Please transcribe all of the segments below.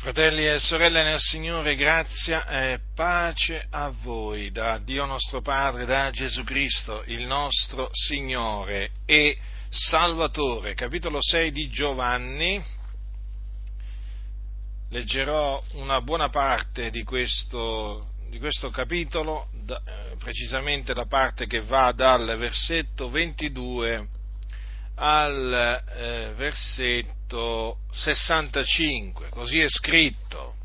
Fratelli e sorelle nel Signore, grazia e pace a voi da Dio nostro Padre, da Gesù Cristo, il nostro Signore e Salvatore. Capitolo 6 di Giovanni. Leggerò una buona parte di questo, di questo capitolo, eh, precisamente la parte che va dal versetto 22 al eh, versetto 65, così è scritto.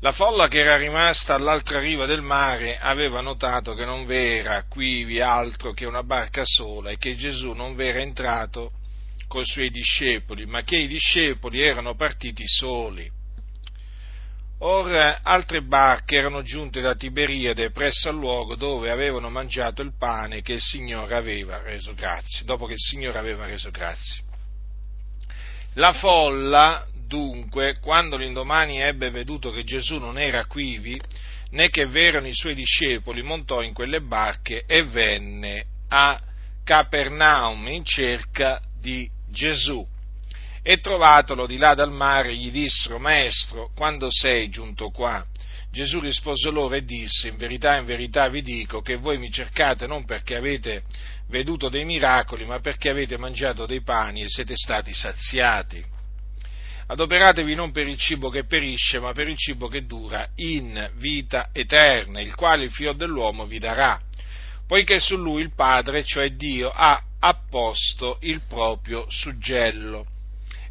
La folla che era rimasta all'altra riva del mare aveva notato che non v'era quivi altro che una barca sola e che Gesù non v'era entrato coi suoi discepoli, ma che i discepoli erano partiti soli. Ora altre barche erano giunte da Tiberiade presso al luogo dove avevano mangiato il pane che il Signore aveva reso grazie, dopo che il Signore aveva reso grazie. La folla, dunque, quando l'indomani ebbe veduto che Gesù non era quivi, né che v'erano i suoi discepoli, montò in quelle barche e venne a Capernaum in cerca di Gesù e trovatolo di là dal mare gli dissero, Maestro, quando sei giunto qua? Gesù rispose loro e disse, in verità, in verità vi dico che voi mi cercate non perché avete veduto dei miracoli, ma perché avete mangiato dei pani e siete stati saziati. Adoperatevi non per il cibo che perisce, ma per il cibo che dura in vita eterna, il quale il figlio dell'uomo vi darà, poiché su lui il Padre, cioè Dio, ha apposto il proprio suggello.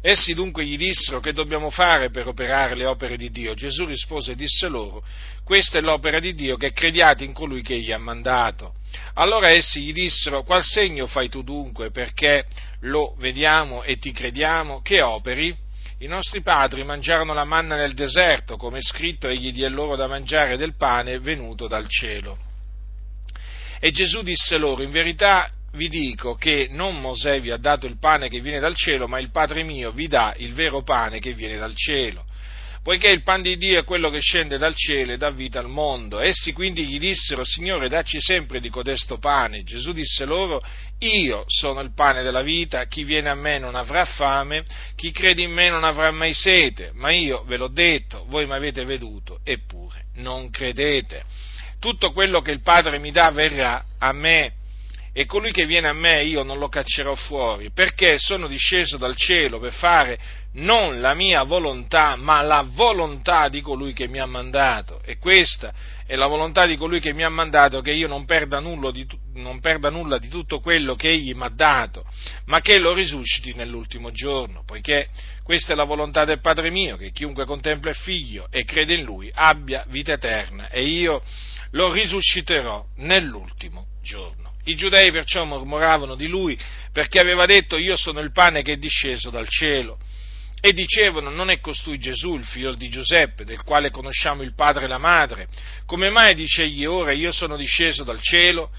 Essi dunque gli dissero che dobbiamo fare per operare le opere di Dio. Gesù rispose e disse loro, questa è l'opera di Dio, che crediate in colui che egli ha mandato. Allora essi gli dissero, qual segno fai tu dunque perché lo vediamo e ti crediamo? Che operi? I nostri padri mangiarono la manna nel deserto, come è scritto, egli diè loro da mangiare del pane venuto dal cielo. E Gesù disse loro, in verità vi dico che non Mosè vi ha dato il pane che viene dal cielo, ma il Padre mio vi dà il vero pane che viene dal cielo. Poiché il pan di Dio è quello che scende dal cielo e dà vita al mondo. Essi quindi gli dissero, Signore, dacci sempre di codesto pane. Gesù disse loro, Io sono il pane della vita, chi viene a me non avrà fame, chi crede in me non avrà mai sete. Ma io ve l'ho detto, voi mi avete veduto, eppure non credete. Tutto quello che il Padre mi dà verrà a me e colui che viene a me io non lo caccerò fuori, perché sono disceso dal cielo per fare non la mia volontà, ma la volontà di colui che mi ha mandato. E questa è la volontà di colui che mi ha mandato, che io non perda nulla di, non perda nulla di tutto quello che egli mi ha dato, ma che lo risusciti nell'ultimo giorno, poiché questa è la volontà del Padre mio, che chiunque contempla il figlio e crede in lui abbia vita eterna, e io lo risusciterò nell'ultimo giorno. I giudei perciò mormoravano di lui perché aveva detto io sono il pane che è disceso dal cielo. E dicevano, non è costui Gesù, il figlio di Giuseppe, del quale conosciamo il padre e la madre? Come mai dice egli ora, io sono disceso dal cielo?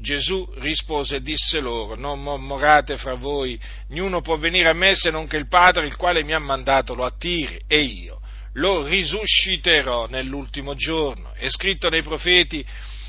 Gesù rispose e disse loro, non mormorate fra voi, niuno può venire a me se non che il Padre, il quale mi ha mandato, lo attiri, e io lo risusciterò nell'ultimo giorno. È scritto nei profeti,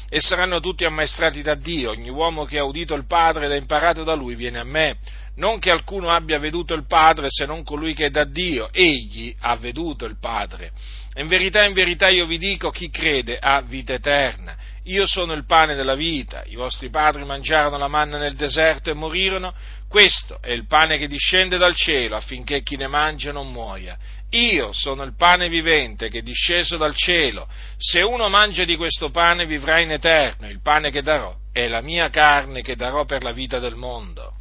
e saranno tutti ammaestrati da Dio. Ogni uomo che ha udito il Padre ed ha imparato da Lui viene a me. Non che alcuno abbia veduto il Padre se non colui che è da Dio, egli ha veduto il Padre. In verità, in verità io vi dico, chi crede ha vita eterna. Io sono il pane della vita. I vostri padri mangiarono la manna nel deserto e morirono. Questo è il pane che discende dal cielo affinché chi ne mangia non muoia. Io sono il pane vivente che è disceso dal cielo. Se uno mangia di questo pane vivrà in eterno. Il pane che darò è la mia carne che darò per la vita del mondo.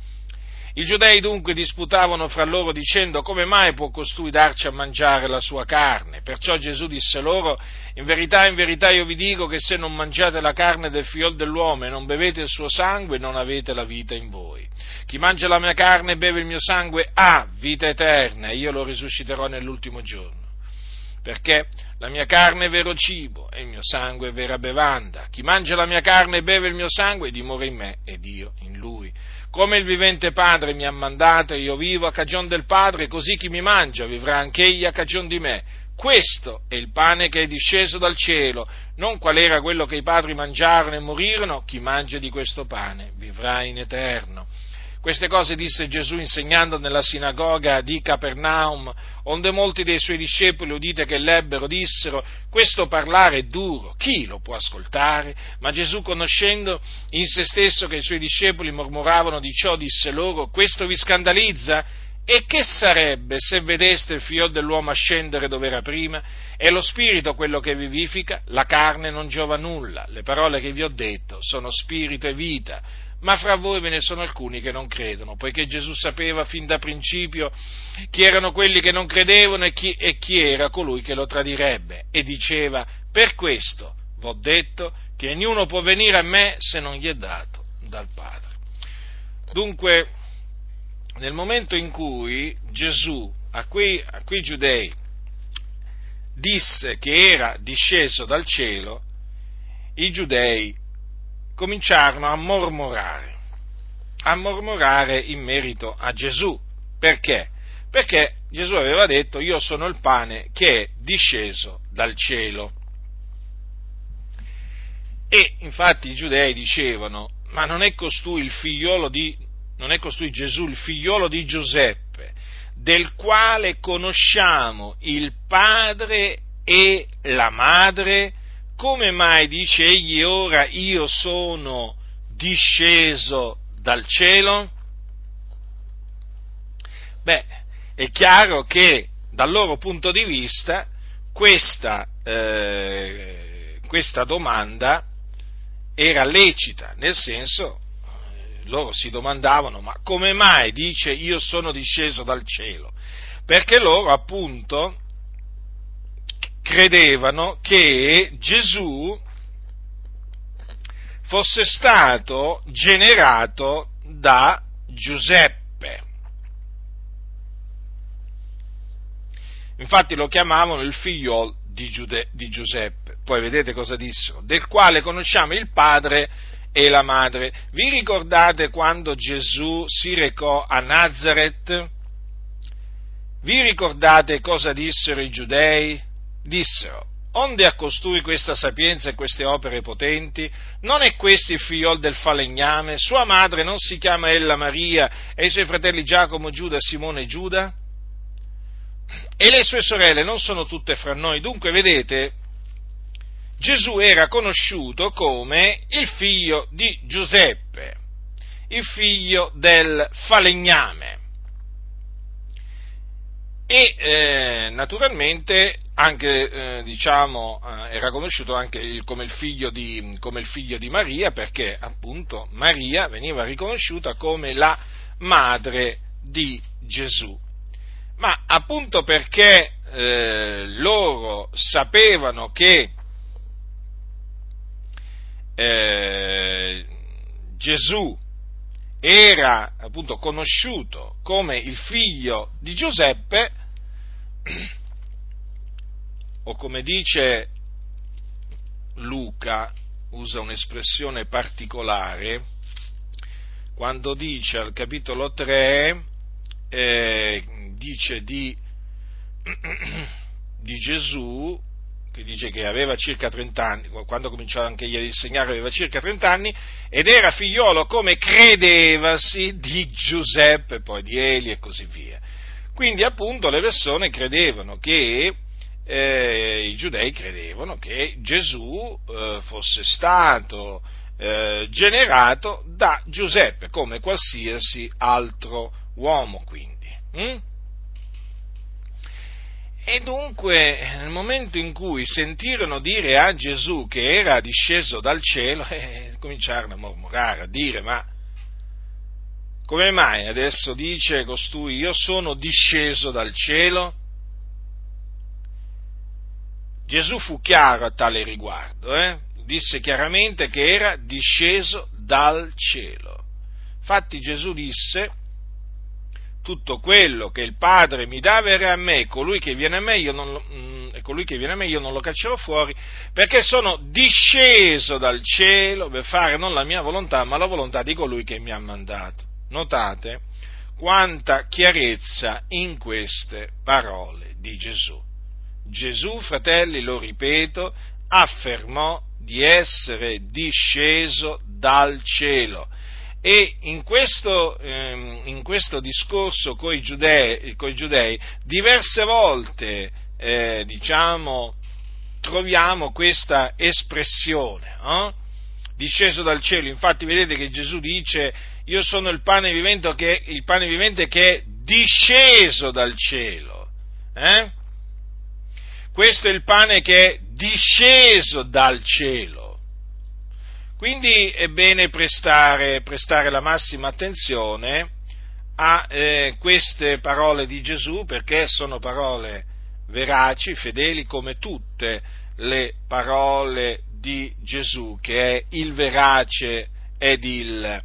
I giudei dunque disputavano fra loro dicendo come mai può costui darci a mangiare la sua carne? Perciò Gesù disse loro, in verità, in verità io vi dico che se non mangiate la carne del figlio dell'uomo e non bevete il suo sangue non avete la vita in voi. Chi mangia la mia carne e beve il mio sangue ha vita eterna e io lo risusciterò nell'ultimo giorno perché la mia carne è vero cibo e il mio sangue è vera bevanda. Chi mangia la mia carne e beve il mio sangue dimora in me ed io in lui. Come il vivente Padre mi ha mandato e io vivo a cagion del Padre, così chi mi mangia vivrà anch'egli a cagion di me. Questo è il pane che è disceso dal cielo, non qual era quello che i padri mangiarono e morirono, chi mangia di questo pane vivrà in eterno. Queste cose disse Gesù insegnando nella sinagoga di Capernaum, onde molti dei suoi discepoli udite che l'ebbero dissero, questo parlare è duro, chi lo può ascoltare? Ma Gesù conoscendo in se stesso che i suoi discepoli mormoravano di ciò, disse loro, questo vi scandalizza? E che sarebbe se vedeste il figlio dell'uomo ascendere dove era prima? È lo spirito quello che vivifica, la carne non giova nulla. Le parole che vi ho detto sono spirito e vita, ma fra voi ve ne sono alcuni che non credono, poiché Gesù sapeva fin da principio chi erano quelli che non credevano e chi, e chi era colui che lo tradirebbe. E diceva, per questo v'ho detto che ognuno può venire a me se non gli è dato dal Padre. Dunque, nel momento in cui Gesù a quei, a quei giudei disse che era disceso dal cielo, i giudei cominciarono a mormorare, a mormorare in merito a Gesù. Perché? Perché Gesù aveva detto io sono il pane che è disceso dal cielo. E infatti i giudei dicevano, ma non è costui il figliolo di non è costui Gesù, il figliolo di Giuseppe, del quale conosciamo il padre e la madre, come mai dice egli ora io sono disceso dal cielo? Beh, è chiaro che dal loro punto di vista questa, eh, questa domanda era lecita, nel senso loro si domandavano, ma come mai dice io sono disceso dal cielo? Perché loro appunto credevano che Gesù fosse stato generato da Giuseppe. Infatti lo chiamavano il figlio di, Giude- di Giuseppe. Poi vedete cosa dissero, del quale conosciamo il padre e la madre. Vi ricordate quando Gesù si recò a Nazareth? Vi ricordate cosa dissero i giudei? Dissero, onde a costui questa sapienza e queste opere potenti? Non è questo il figliol del falegname? Sua madre non si chiama ella Maria e i suoi fratelli Giacomo, Giuda, Simone e Giuda? E le sue sorelle non sono tutte fra noi? Dunque, vedete, Gesù era conosciuto come il figlio di Giuseppe, il figlio del falegname. E eh, naturalmente anche, eh, diciamo, eh, era conosciuto anche il, come, il di, come il figlio di Maria, perché appunto Maria veniva riconosciuta come la madre di Gesù. Ma appunto perché eh, loro sapevano che eh, Gesù era appunto conosciuto come il figlio di Giuseppe, o come dice Luca, usa un'espressione particolare, quando dice al capitolo 3, eh, dice di, di Gesù, che dice che aveva circa 30 anni, quando cominciò anche egli ad insegnare aveva circa 30 anni, ed era figliolo come credevasi di Giuseppe, poi di Eli e così via. Quindi appunto le persone credevano che, eh, i giudei credevano che Gesù eh, fosse stato eh, generato da Giuseppe, come qualsiasi altro uomo quindi. Hm? E dunque, nel momento in cui sentirono dire a Gesù che era disceso dal cielo, eh, cominciarono a mormorare, a dire, ma come mai adesso dice costui, io sono disceso dal cielo? Gesù fu chiaro a tale riguardo, eh? disse chiaramente che era disceso dal cielo. Infatti Gesù disse, tutto quello che il Padre mi dà verrà a me, colui che viene a me io non lo, mm, colui che viene a me io non lo caccerò fuori, perché sono disceso dal cielo per fare non la mia volontà, ma la volontà di colui che mi ha mandato. Notate quanta chiarezza in queste parole di Gesù. Gesù, fratelli, lo ripeto, affermò di essere disceso dal cielo E in questo, ehm, in questo discorso con i giudei, giudei diverse volte, eh, diciamo, troviamo questa espressione, eh? disceso dal cielo. Infatti vedete che Gesù dice, io sono il pane vivente che, il pane vivente che è disceso dal cielo. Eh? Questo è il pane che è disceso dal cielo. Quindi è bene prestare, prestare la massima attenzione a eh, queste parole di Gesù perché sono parole veraci, fedeli come tutte le parole di Gesù, che è il verace ed il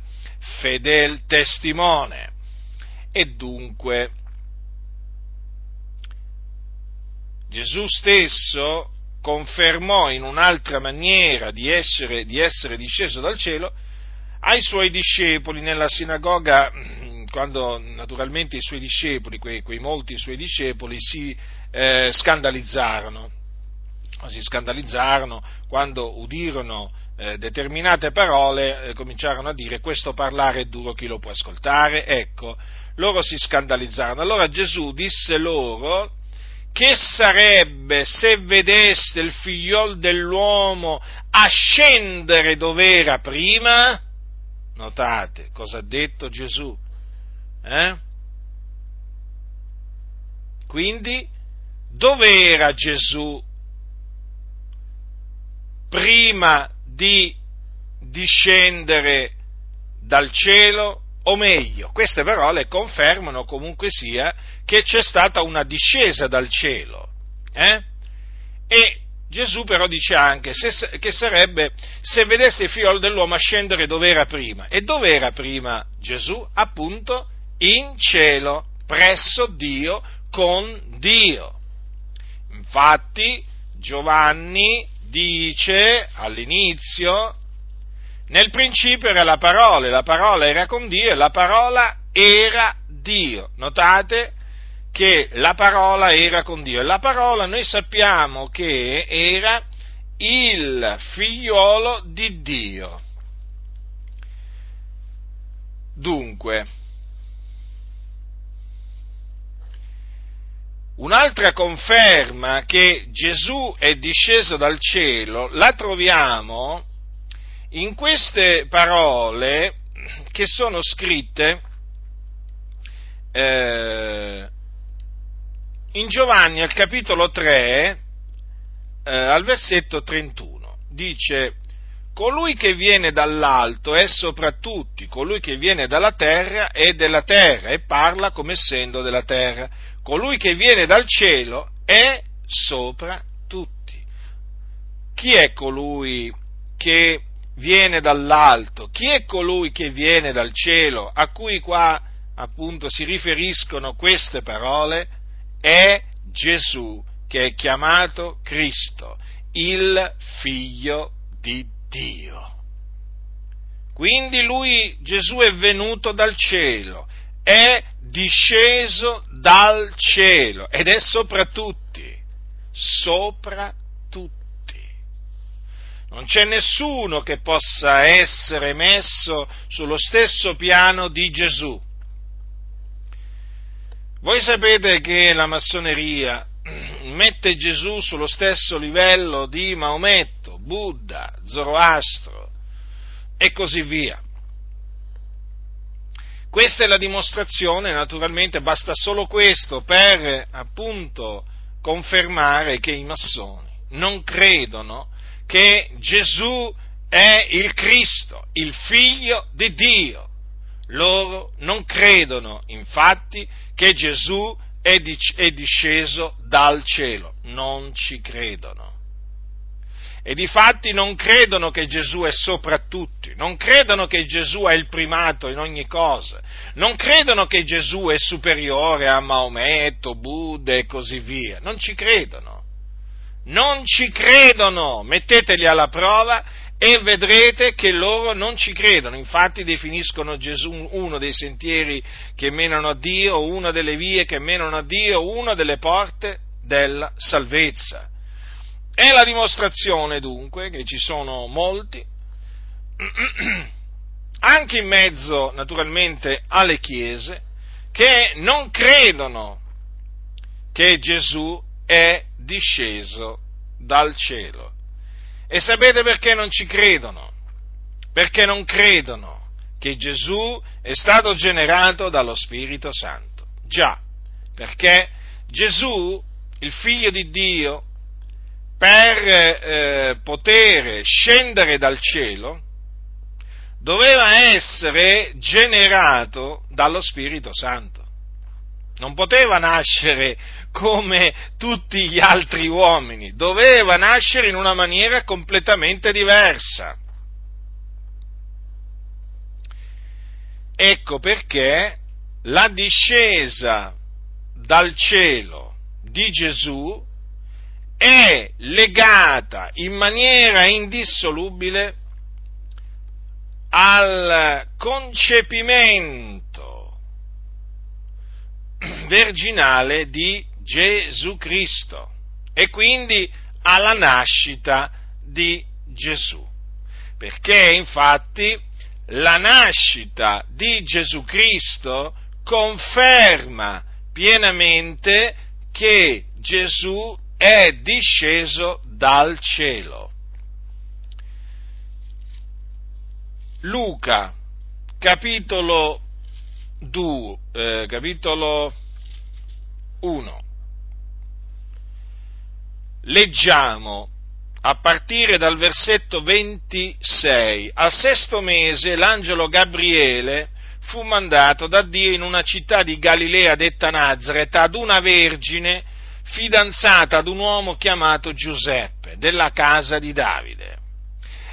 fedel testimone. E dunque Gesù stesso confermò in un'altra maniera di essere, di essere disceso dal cielo ai suoi discepoli nella sinagoga, quando naturalmente i suoi discepoli, quei, quei molti suoi discepoli, si eh, scandalizzarono. Si scandalizzarono quando udirono eh, determinate parole, eh, cominciarono a dire questo parlare è duro, chi lo può ascoltare? Ecco, loro si scandalizzarono. Allora Gesù disse loro che sarebbe se vedeste il figliol dell'uomo ascendere dove era prima? Notate cosa ha detto Gesù. Eh? Quindi, dove era Gesù prima di discendere dal cielo? O meglio, queste parole confermano comunque sia che c'è stata una discesa dal cielo. Eh? E Gesù però dice anche se, che sarebbe se vedeste il figlio dell'uomo scendere dove era prima. E dove era prima Gesù? Appunto in cielo, presso Dio, con Dio. Infatti Giovanni dice all'inizio nel principio era la parola, la parola era con Dio, e la parola era Dio. Notate che la parola era con Dio, e la parola noi sappiamo che era il figliolo di Dio. Dunque, un'altra conferma che Gesù è disceso dal cielo la troviamo in queste parole che sono scritte eh, in Giovanni al capitolo 3 eh, al versetto 31 dice colui che viene dall'alto è sopra tutti, colui che viene dalla terra è della terra e parla come essendo della terra, colui che viene dal cielo è sopra tutti. Chi è colui che viene dall'alto, chi è colui che viene dal cielo, a cui qua appunto si riferiscono queste parole? È Gesù che è chiamato Cristo, il figlio di Dio. Quindi lui, Gesù è venuto dal cielo, è disceso dal cielo ed è sopra tutti, sopra tutti. Non c'è nessuno che possa essere messo sullo stesso piano di Gesù. Voi sapete che la massoneria mette Gesù sullo stesso livello di Maometto, Buddha, Zoroastro e così via. Questa è la dimostrazione, naturalmente basta solo questo per appunto confermare che i massoni non credono che Gesù è il Cristo, il figlio di Dio. Loro non credono, infatti, che Gesù è, disceso dal cielo, non ci credono. E difatti non credono che Gesù è sopra tutti, non credono che Gesù è il primato in ogni cosa, non credono che Gesù è superiore a Maometto, Buddha e così via, non ci credono non ci credono, metteteli alla prova e vedrete che loro non ci credono. Infatti definiscono Gesù uno dei sentieri che menano a Dio, una delle vie che menano a Dio, una delle porte della salvezza. È la dimostrazione dunque che ci sono molti anche in mezzo naturalmente alle chiese che non credono che Gesù è disceso dal cielo. E sapete perché non ci credono? Perché non credono che Gesù è stato generato dallo Spirito Santo. Già, perché Gesù, il figlio di Dio, per eh, poter scendere dal cielo, doveva essere generato dallo Spirito Santo. Non poteva nascere come tutti gli altri uomini, doveva nascere in una maniera completamente diversa. Ecco perché la discesa dal cielo di Gesù è legata in maniera indissolubile al concepimento virginale di Gesù Cristo e quindi alla nascita di Gesù. Perché infatti la nascita di Gesù Cristo conferma pienamente che Gesù è disceso dal cielo. Luca, capitolo 2, eh, capitolo 1. Leggiamo a partire dal versetto 26. Al sesto mese l'angelo Gabriele fu mandato da Dio in una città di Galilea detta Nazareth ad una vergine fidanzata ad un uomo chiamato Giuseppe, della casa di Davide.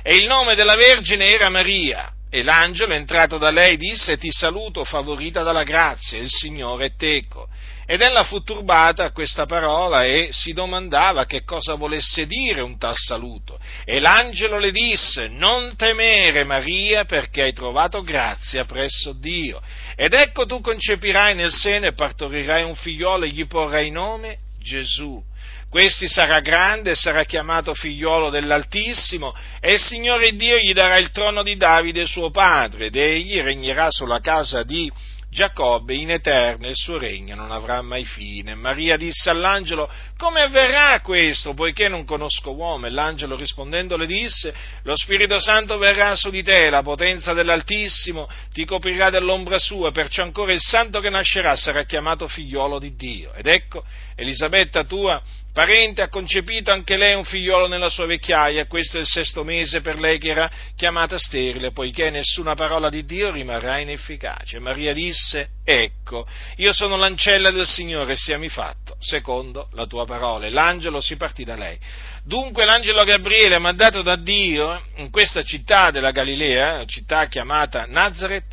E il nome della vergine era Maria. E l'angelo, entrato da lei, disse: Ti saluto, favorita dalla grazia, il Signore è teco. Ed ella fu turbata a questa parola e si domandava che cosa volesse dire un tal saluto. E l'angelo le disse, non temere Maria perché hai trovato grazia presso Dio. Ed ecco tu concepirai nel seno e partorirai un figliolo e gli porrai nome Gesù. Questi sarà grande e sarà chiamato figliolo dell'Altissimo e il Signore Dio gli darà il trono di Davide suo padre ed egli regnerà sulla casa di Giacobbe in eterno il suo regno non avrà mai fine. Maria disse all'angelo, come avverrà questo, poiché non conosco uomo? E l'angelo rispondendo le disse, lo Spirito Santo verrà su di te, la potenza dell'Altissimo ti coprirà dell'ombra sua, perciò ancora il santo che nascerà sarà chiamato figliolo di Dio. Ed ecco, Elisabetta tua parente ha concepito anche lei un figliolo nella sua vecchiaia, questo è il sesto mese per lei che era chiamata sterile, poiché nessuna parola di Dio rimarrà inefficace. Maria disse, ecco, io sono l'ancella del Signore, siami fatto, secondo la tua parola. E l'angelo si partì da lei. Dunque l'angelo Gabriele, mandato da Dio in questa città della Galilea, città chiamata Nazareth,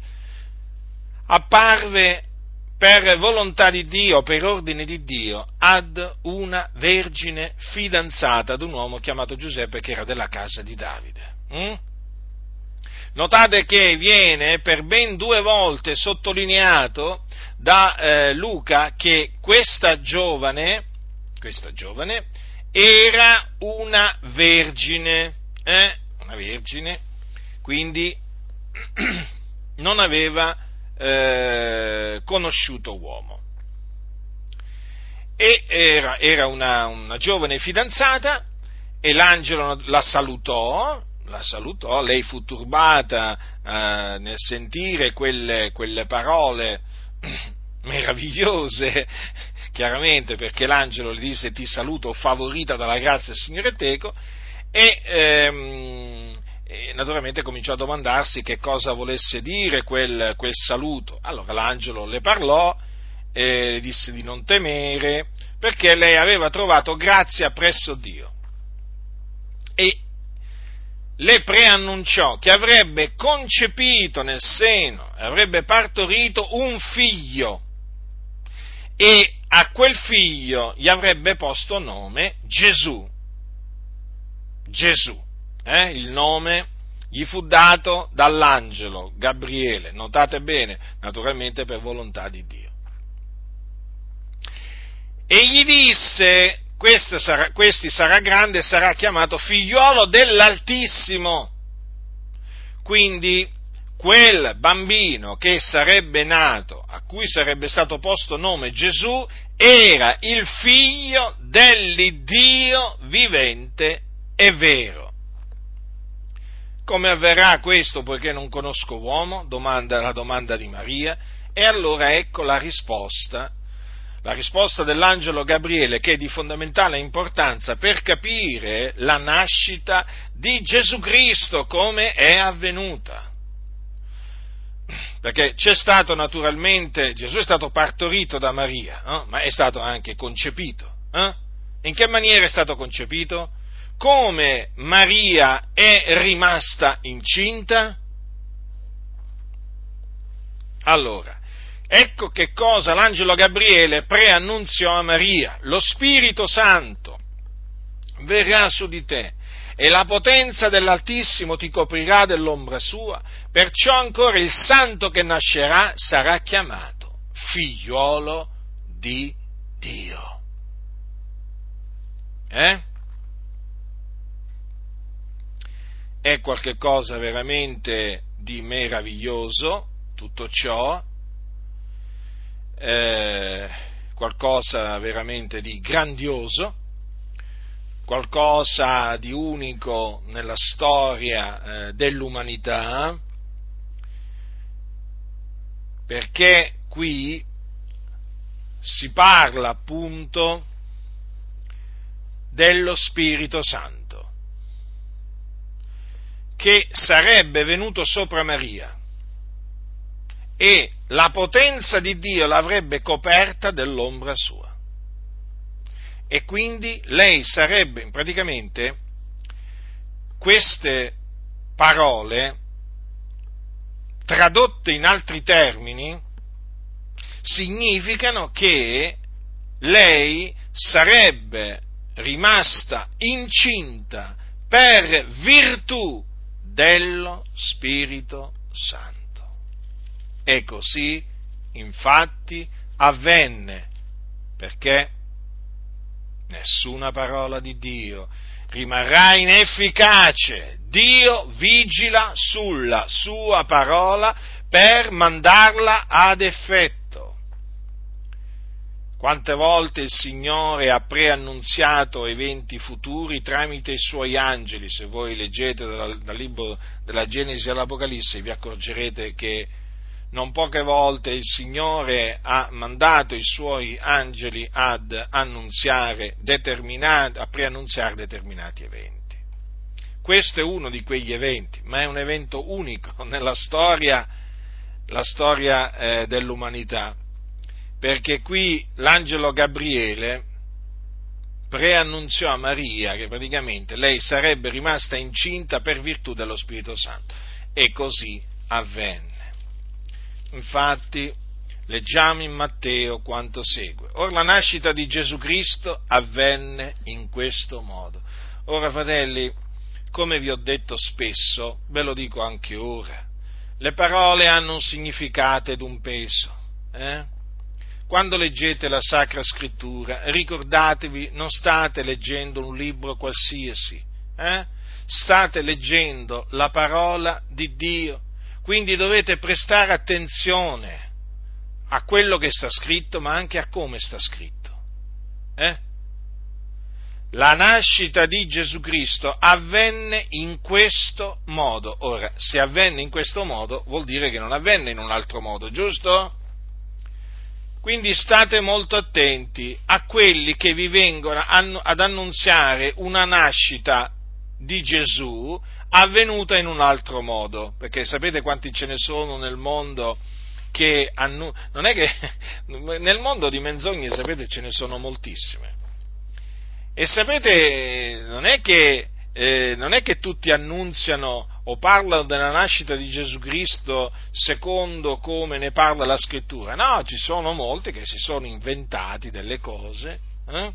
apparve per volontà di Dio, per ordine di Dio, ad una vergine fidanzata ad un uomo chiamato Giuseppe che era della casa di Davide. Mm? Notate che viene per ben due volte sottolineato da eh, Luca che questa giovane, questa giovane era una vergine, eh? una vergine, quindi non aveva eh, conosciuto uomo. E era, era una, una, giovane fidanzata e l'angelo la salutò, la salutò, lei fu turbata eh, nel sentire quelle, quelle parole meravigliose, chiaramente perché l'angelo le disse ti saluto favorita dalla grazia del Signore Teco, e ehm, e naturalmente cominciò a domandarsi che cosa volesse dire quel, quel saluto. Allora l'angelo le parlò e le disse di non temere perché lei aveva trovato grazia presso Dio e le preannunciò che avrebbe concepito nel seno, avrebbe partorito un figlio e a quel figlio gli avrebbe posto nome Gesù. Gesù eh, il nome gli fu dato dall'angelo Gabriele, notate bene, naturalmente per volontà di Dio. E gli disse, sarà, questi sarà grande e sarà chiamato figliuolo dell'Altissimo. Quindi quel bambino che sarebbe nato, a cui sarebbe stato posto nome Gesù, era il figlio dell'Iddio vivente e vero. Come avverrà questo poiché non conosco uomo? Domanda la domanda di Maria. E allora ecco la risposta la risposta dell'angelo Gabriele che è di fondamentale importanza per capire la nascita di Gesù Cristo come è avvenuta. Perché c'è stato naturalmente, Gesù è stato partorito da Maria, eh? ma è stato anche concepito. Eh? In che maniera è stato concepito? Come Maria è rimasta incinta? Allora, Ecco che cosa l'angelo Gabriele preannunziò a Maria. Lo Spirito Santo verrà su di te e la potenza dell'Altissimo ti coprirà dell'ombra sua, perciò ancora il santo che nascerà sarà chiamato figliuolo di Dio. Eh? È qualcosa veramente di meraviglioso tutto ciò, eh, qualcosa veramente di grandioso, qualcosa di unico nella storia eh, dell'umanità, perché qui si parla appunto dello Spirito Santo, che sarebbe venuto sopra Maria e la potenza di Dio l'avrebbe coperta dell'ombra sua. E quindi lei sarebbe, praticamente, queste parole, tradotte in altri termini, significano che lei sarebbe rimasta incinta per virtù dello Spirito Santo. E così, infatti, avvenne, perché nessuna parola di Dio rimarrà inefficace. Dio vigila sulla sua parola per mandarla ad effetto. Quante volte il Signore ha preannunziato eventi futuri tramite i suoi angeli, se voi leggete dal, dal libro della Genesi all'Apocalisse vi accorgerete che non poche volte il Signore ha mandato i suoi angeli ad annunziare a preannunziare determinati eventi. Questo è uno di quegli eventi, ma è un evento unico nella storia, storia eh, dell'umanità, perché qui l'angelo Gabriele preannunziò a Maria che praticamente lei sarebbe rimasta incinta per virtù dello Spirito Santo e così avvenne. Infatti, leggiamo in Matteo quanto segue. Ora la nascita di Gesù Cristo avvenne in questo modo. Ora, fratelli, come vi ho detto spesso, ve lo dico anche ora, le parole hanno un significato ed un peso. Eh? Quando leggete la Sacra Scrittura, ricordatevi, non state leggendo un libro qualsiasi, eh? state leggendo la parola di Dio quindi dovete prestare attenzione a quello che sta scritto, ma anche a come sta scritto. Eh? La nascita di Gesù Cristo avvenne in questo modo. Ora, se avvenne in questo modo, vuol dire che non avvenne in un altro modo, giusto? Quindi state molto attenti a quelli che vi vengono ad annunziare una nascita di Gesù avvenuta in un altro modo, perché sapete quanti ce ne sono nel mondo che annu- non è che nel mondo di menzogne sapete ce ne sono moltissime. E sapete, non è che eh, non è che tutti annunziano o parlano della nascita di Gesù Cristo secondo come ne parla la scrittura, no, ci sono molti che si sono inventati delle cose eh,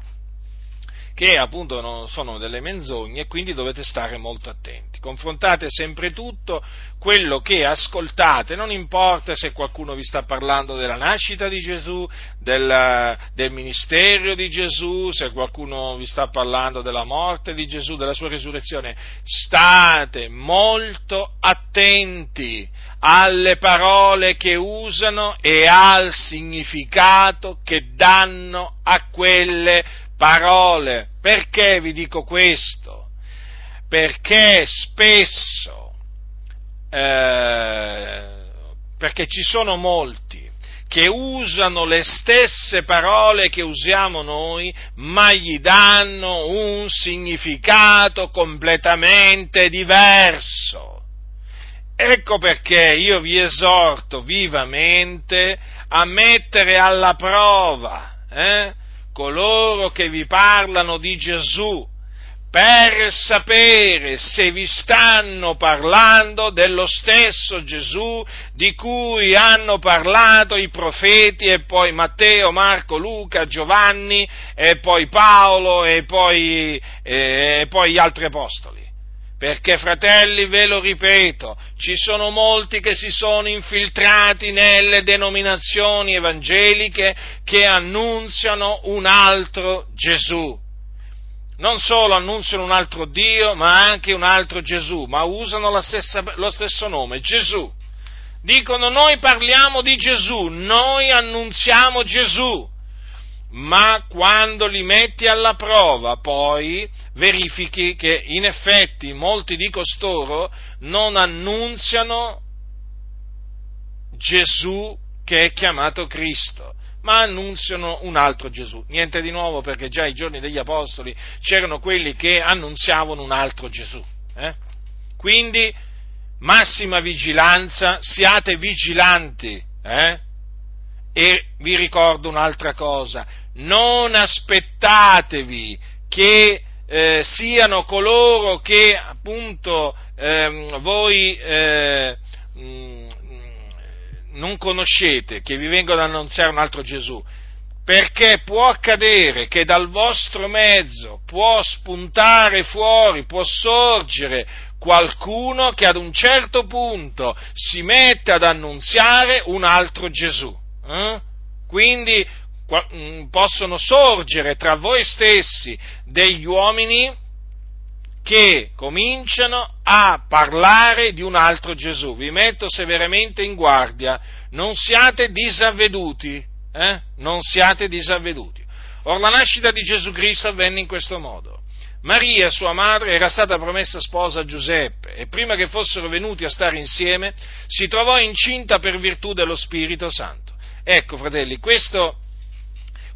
che appunto sono delle menzogne e quindi dovete stare molto attenti. Confrontate sempre tutto quello che ascoltate, non importa se qualcuno vi sta parlando della nascita di Gesù, del, del ministero di Gesù, se qualcuno vi sta parlando della morte di Gesù, della sua risurrezione, state molto attenti alle parole che usano e al significato che danno a quelle parole. Perché vi dico questo? Perché spesso, eh, perché ci sono molti che usano le stesse parole che usiamo noi, ma gli danno un significato completamente diverso. Ecco perché io vi esorto vivamente a mettere alla prova eh, coloro che vi parlano di Gesù per sapere se vi stanno parlando dello stesso Gesù di cui hanno parlato i profeti e poi Matteo, Marco, Luca, Giovanni e poi Paolo e poi, e poi gli altri apostoli. Perché, fratelli, ve lo ripeto, ci sono molti che si sono infiltrati nelle denominazioni evangeliche che annunziano un altro Gesù. Non solo annunziano un altro Dio, ma anche un altro Gesù, ma usano stessa, lo stesso nome, Gesù. Dicono noi parliamo di Gesù, noi annunziamo Gesù ma quando li metti alla prova poi verifichi che in effetti molti di costoro non annunziano Gesù che è chiamato Cristo, ma annunziano un altro Gesù. Niente di nuovo perché già ai giorni degli Apostoli c'erano quelli che annunziavano un altro Gesù. Eh? Quindi massima vigilanza, siate vigilanti. Eh? E vi ricordo un'altra cosa, non aspettatevi che eh, siano coloro che appunto eh, voi eh, mm, non conoscete, che vi vengono ad annunziare un altro Gesù, perché può accadere che dal vostro mezzo può spuntare fuori, può sorgere qualcuno che ad un certo punto si mette ad annunziare un altro Gesù. Eh? Quindi possono sorgere tra voi stessi degli uomini che cominciano a parlare di un altro Gesù. Vi metto severamente in guardia, non siate disavveduti, eh? non siate disavveduti. Or la nascita di Gesù Cristo avvenne in questo modo. Maria, sua madre, era stata promessa sposa a Giuseppe e prima che fossero venuti a stare insieme si trovò incinta per virtù dello Spirito Santo. Ecco, fratelli, questo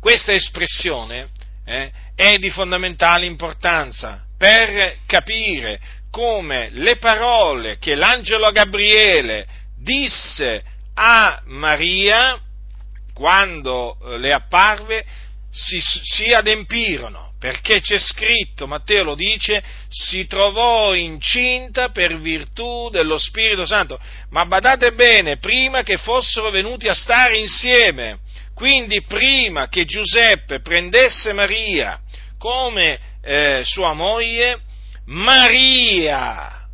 questa espressione eh, è di fondamentale importanza per capire come le parole che l'angelo Gabriele disse a Maria quando eh, le apparve si, si adempirono, perché c'è scritto, Matteo lo dice, si trovò incinta per virtù dello Spirito Santo. Ma badate bene, prima che fossero venuti a stare insieme, quindi prima che Giuseppe prendesse Maria come eh, sua moglie, Maria,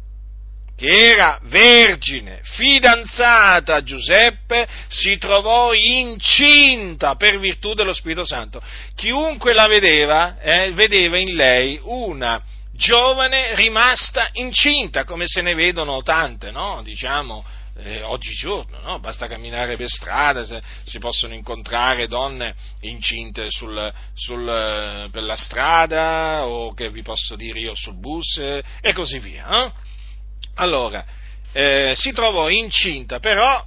che era vergine, fidanzata a Giuseppe, si trovò incinta per virtù dello Spirito Santo. Chiunque la vedeva, eh, vedeva in lei una giovane rimasta incinta, come se ne vedono tante, no? Diciamo, eh, oggigiorno, no? basta camminare per strada, se, si possono incontrare donne incinte sul, sul, eh, per la strada o che vi posso dire io sul bus eh, e così via. No? Allora, eh, si trovò incinta, però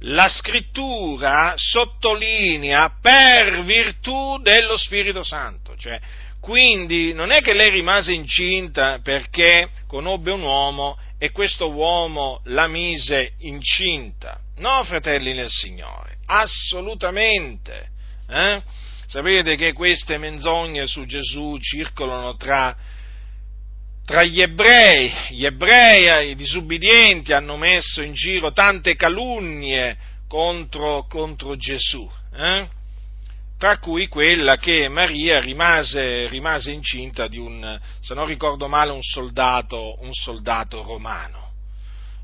la scrittura sottolinea per virtù dello Spirito Santo, cioè quindi non è che lei rimase incinta perché conobbe un uomo e questo uomo la mise incinta. No, fratelli nel Signore, assolutamente. Eh? Sapete che queste menzogne su Gesù circolano tra, tra gli ebrei, gli ebrei, i disubbidienti hanno messo in giro tante calunnie contro, contro Gesù. Eh? Tra cui quella che Maria rimase, rimase incinta di un, se non ricordo male, un soldato, un soldato romano.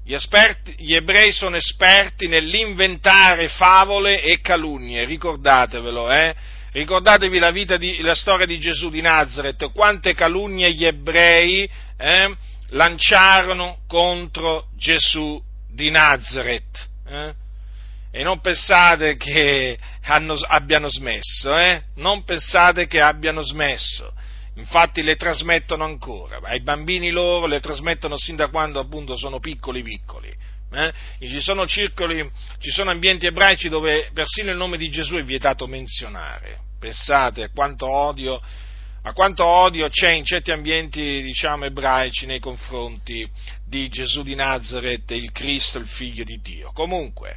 Gli, esperti, gli, ebrei sono esperti nell'inventare favole e calunnie, ricordatevelo, eh? Ricordatevi la, di, la, storia di Gesù di Nazareth, quante calunnie gli ebrei eh, lanciarono contro Gesù di Nazareth. Eh? E non pensate che hanno, abbiano smesso, eh? Non pensate che abbiano smesso. Infatti le trasmettono ancora, ai bambini loro le trasmettono sin da quando appunto sono piccoli piccoli. Eh? Ci sono circoli, ci sono ambienti ebraici dove persino il nome di Gesù è vietato menzionare. Pensate a quanto odio, a quanto odio c'è in certi ambienti, diciamo, ebraici nei confronti di Gesù di Nazareth, il Cristo, il figlio di Dio. Comunque,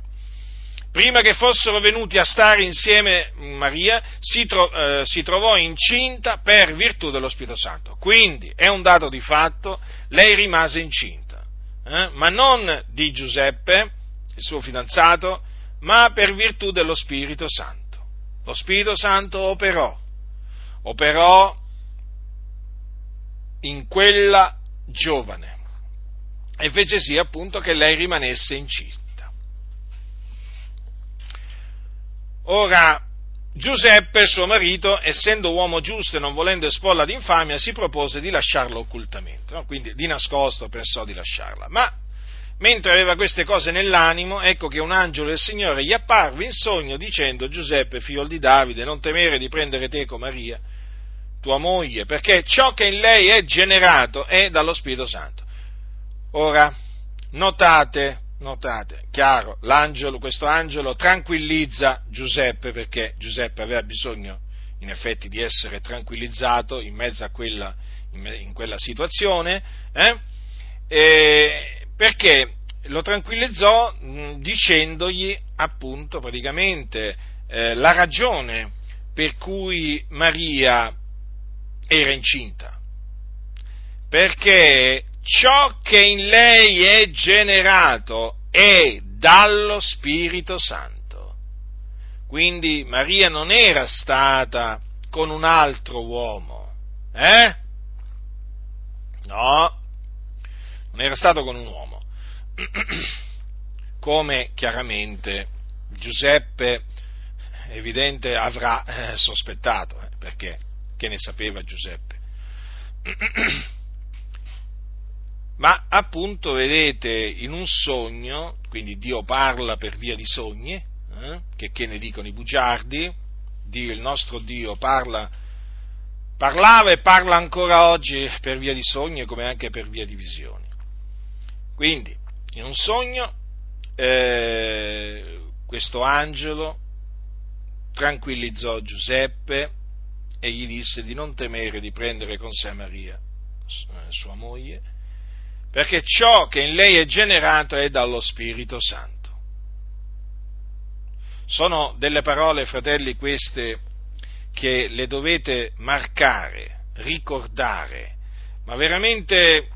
prima che fossero venuti a stare insieme Maria, si, tro- eh, si, trovò incinta per virtù dello Spirito Santo. Quindi è un dato di fatto, lei rimase incinta, eh? ma non di Giuseppe, il suo fidanzato, ma per virtù dello Spirito Santo. Lo Spirito Santo operò, operò in quella giovane e fece sì appunto che lei rimanesse incinta. Ora, Giuseppe, suo marito, essendo uomo giusto e non volendo esporla d'infamia, si propose di lasciarla occultamente, no? quindi di nascosto pensò di lasciarla. Ma mentre aveva queste cose nell'animo, ecco che un angelo del Signore gli apparve in sogno dicendo Giuseppe, figlio di Davide, non temere di prendere teco Maria, tua moglie, perché ciò che in lei è generato è dallo Spirito Santo. Ora, notate notate, chiaro, l'angelo, questo angelo tranquillizza Giuseppe perché Giuseppe aveva bisogno in effetti di essere tranquillizzato in mezzo a quella, in, quella situazione, eh? perché lo tranquillizzò dicendogli appunto praticamente eh, la ragione per cui Maria era incinta. Perché ciò che in lei è generato è dallo Spirito Santo. Quindi Maria non era stata con un altro uomo, eh? No, non era stato con un uomo, come chiaramente Giuseppe evidente avrà eh, sospettato, eh, perché che ne sapeva Giuseppe? ma appunto vedete in un sogno, quindi Dio parla per via di sogni, eh, che, che ne dicono i bugiardi, Dio, il nostro Dio parla, parlava e parla ancora oggi per via di sogni come anche per via di visioni. Quindi, in un sogno, eh, questo angelo tranquillizzò Giuseppe e gli disse di non temere di prendere con sé Maria, eh, sua moglie, perché ciò che in lei è generato è dallo Spirito Santo. Sono delle parole, fratelli, queste che le dovete marcare, ricordare, ma veramente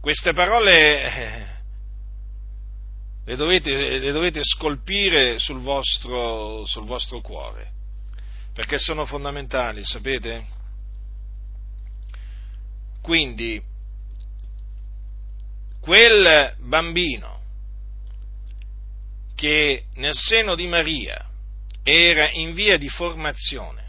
queste parole eh, le dovete, le dovete scolpire sul vostro, sul vostro cuore, perché sono fondamentali, sapete? Quindi quel bambino che nel seno di Maria era in via di formazione,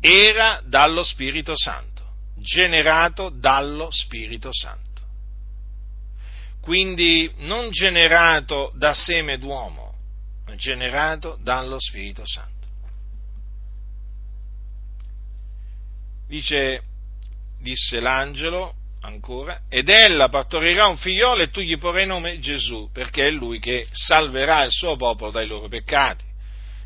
era dallo Spirito Santo, generato dallo Spirito Santo. Quindi non generato da seme d'uomo, ma generato dallo Spirito Santo. Dice, disse l'angelo ancora, ed ella partorirà un figliolo e tu gli porrai nome Gesù, perché è lui che salverà il suo popolo dai loro peccati.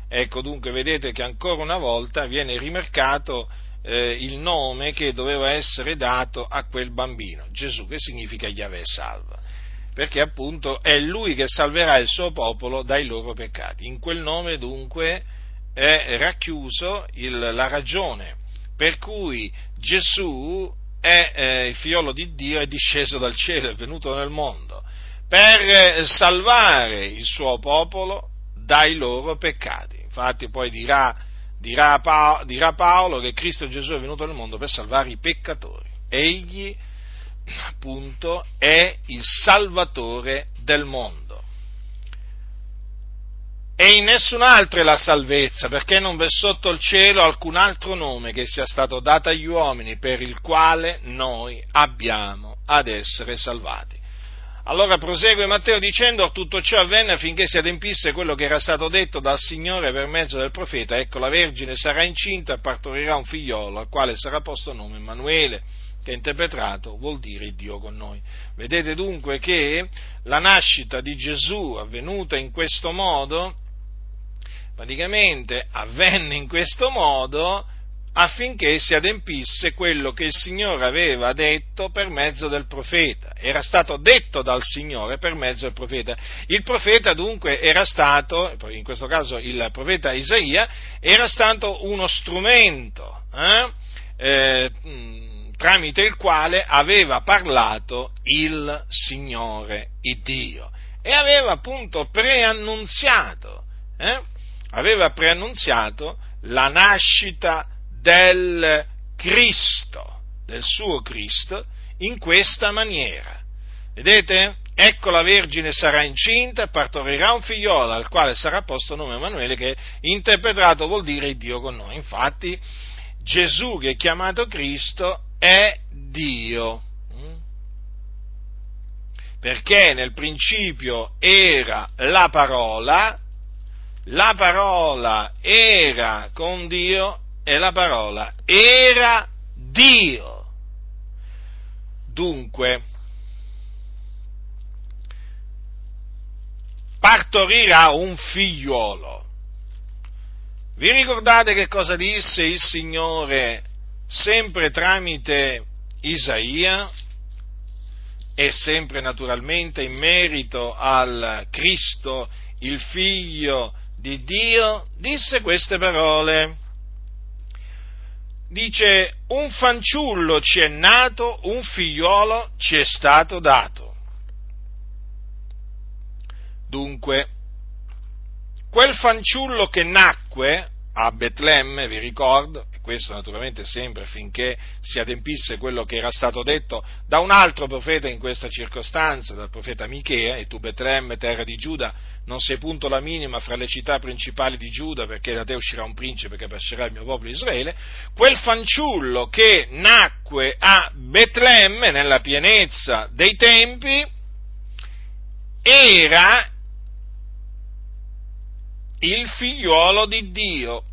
Ecco dunque, vedete che ancora una volta viene rimarcato eh, il nome che doveva essere dato a quel bambino, Gesù, che significa Yahweh salva, perché appunto è lui che salverà il suo popolo dai loro peccati. In quel nome dunque è racchiuso il, la ragione per cui Gesù è eh, il figliolo di Dio, è disceso dal cielo, è venuto nel mondo, per salvare il suo popolo dai loro peccati. Infatti poi dirà, dirà, pa- dirà Paolo che Cristo Gesù è venuto nel mondo per salvare i peccatori. Egli appunto è il Salvatore del mondo. E in nessun altro è la salvezza, perché non v'è sotto il cielo alcun altro nome che sia stato dato agli uomini per il quale noi abbiamo ad essere salvati. Allora prosegue Matteo dicendo tutto ciò avvenne affinché si adempisse quello che era stato detto dal Signore per mezzo del profeta, ecco la Vergine sarà incinta e partorirà un figliolo al quale sarà posto nome Emanuele che interpretato vuol dire Dio con noi. Vedete dunque che la nascita di Gesù avvenuta in questo modo, praticamente avvenne in questo modo affinché si adempisse quello che il Signore aveva detto per mezzo del profeta. Era stato detto dal Signore per mezzo del profeta. Il profeta dunque era stato, in questo caso il profeta Isaia, era stato uno strumento. Eh? Eh, tramite il quale aveva parlato il Signore il Dio e aveva appunto preannunziato, eh? Aveva preannunziato la nascita del Cristo, del suo Cristo, in questa maniera. Vedete? Ecco la Vergine sarà incinta partorirà un figliolo al quale sarà posto nome Emanuele che interpretato vuol dire Dio con noi. Infatti Gesù che è chiamato Cristo è Dio. Perché nel principio era la parola, la parola era con Dio e la parola era Dio. Dunque, partorirà un figliuolo. Vi ricordate che cosa disse il Signore sempre tramite Isaia e sempre naturalmente in merito al Cristo, il figlio di Dio, disse queste parole. Dice, un fanciullo ci è nato, un figliolo ci è stato dato. Dunque, quel fanciullo che nacque a Betlemme, vi ricordo, questo naturalmente sempre affinché si adempisse quello che era stato detto da un altro profeta in questa circostanza, dal profeta Michea, e tu Betlemme, terra di Giuda, non sei punto la minima fra le città principali di Giuda, perché da te uscirà un principe che pascerà il mio popolo Israele, quel fanciullo che nacque a Betlemme nella pienezza dei tempi, era il figliuolo di Dio,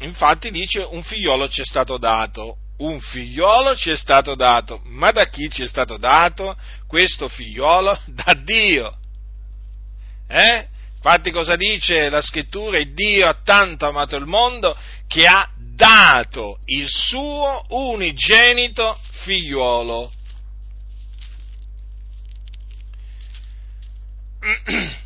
Infatti dice un figliolo ci è stato dato, un figliolo ci è stato dato, ma da chi ci è stato dato questo figliolo? Da Dio. Eh? Infatti cosa dice la scrittura? Dio ha tanto amato il mondo che ha dato il suo unigenito figliuolo.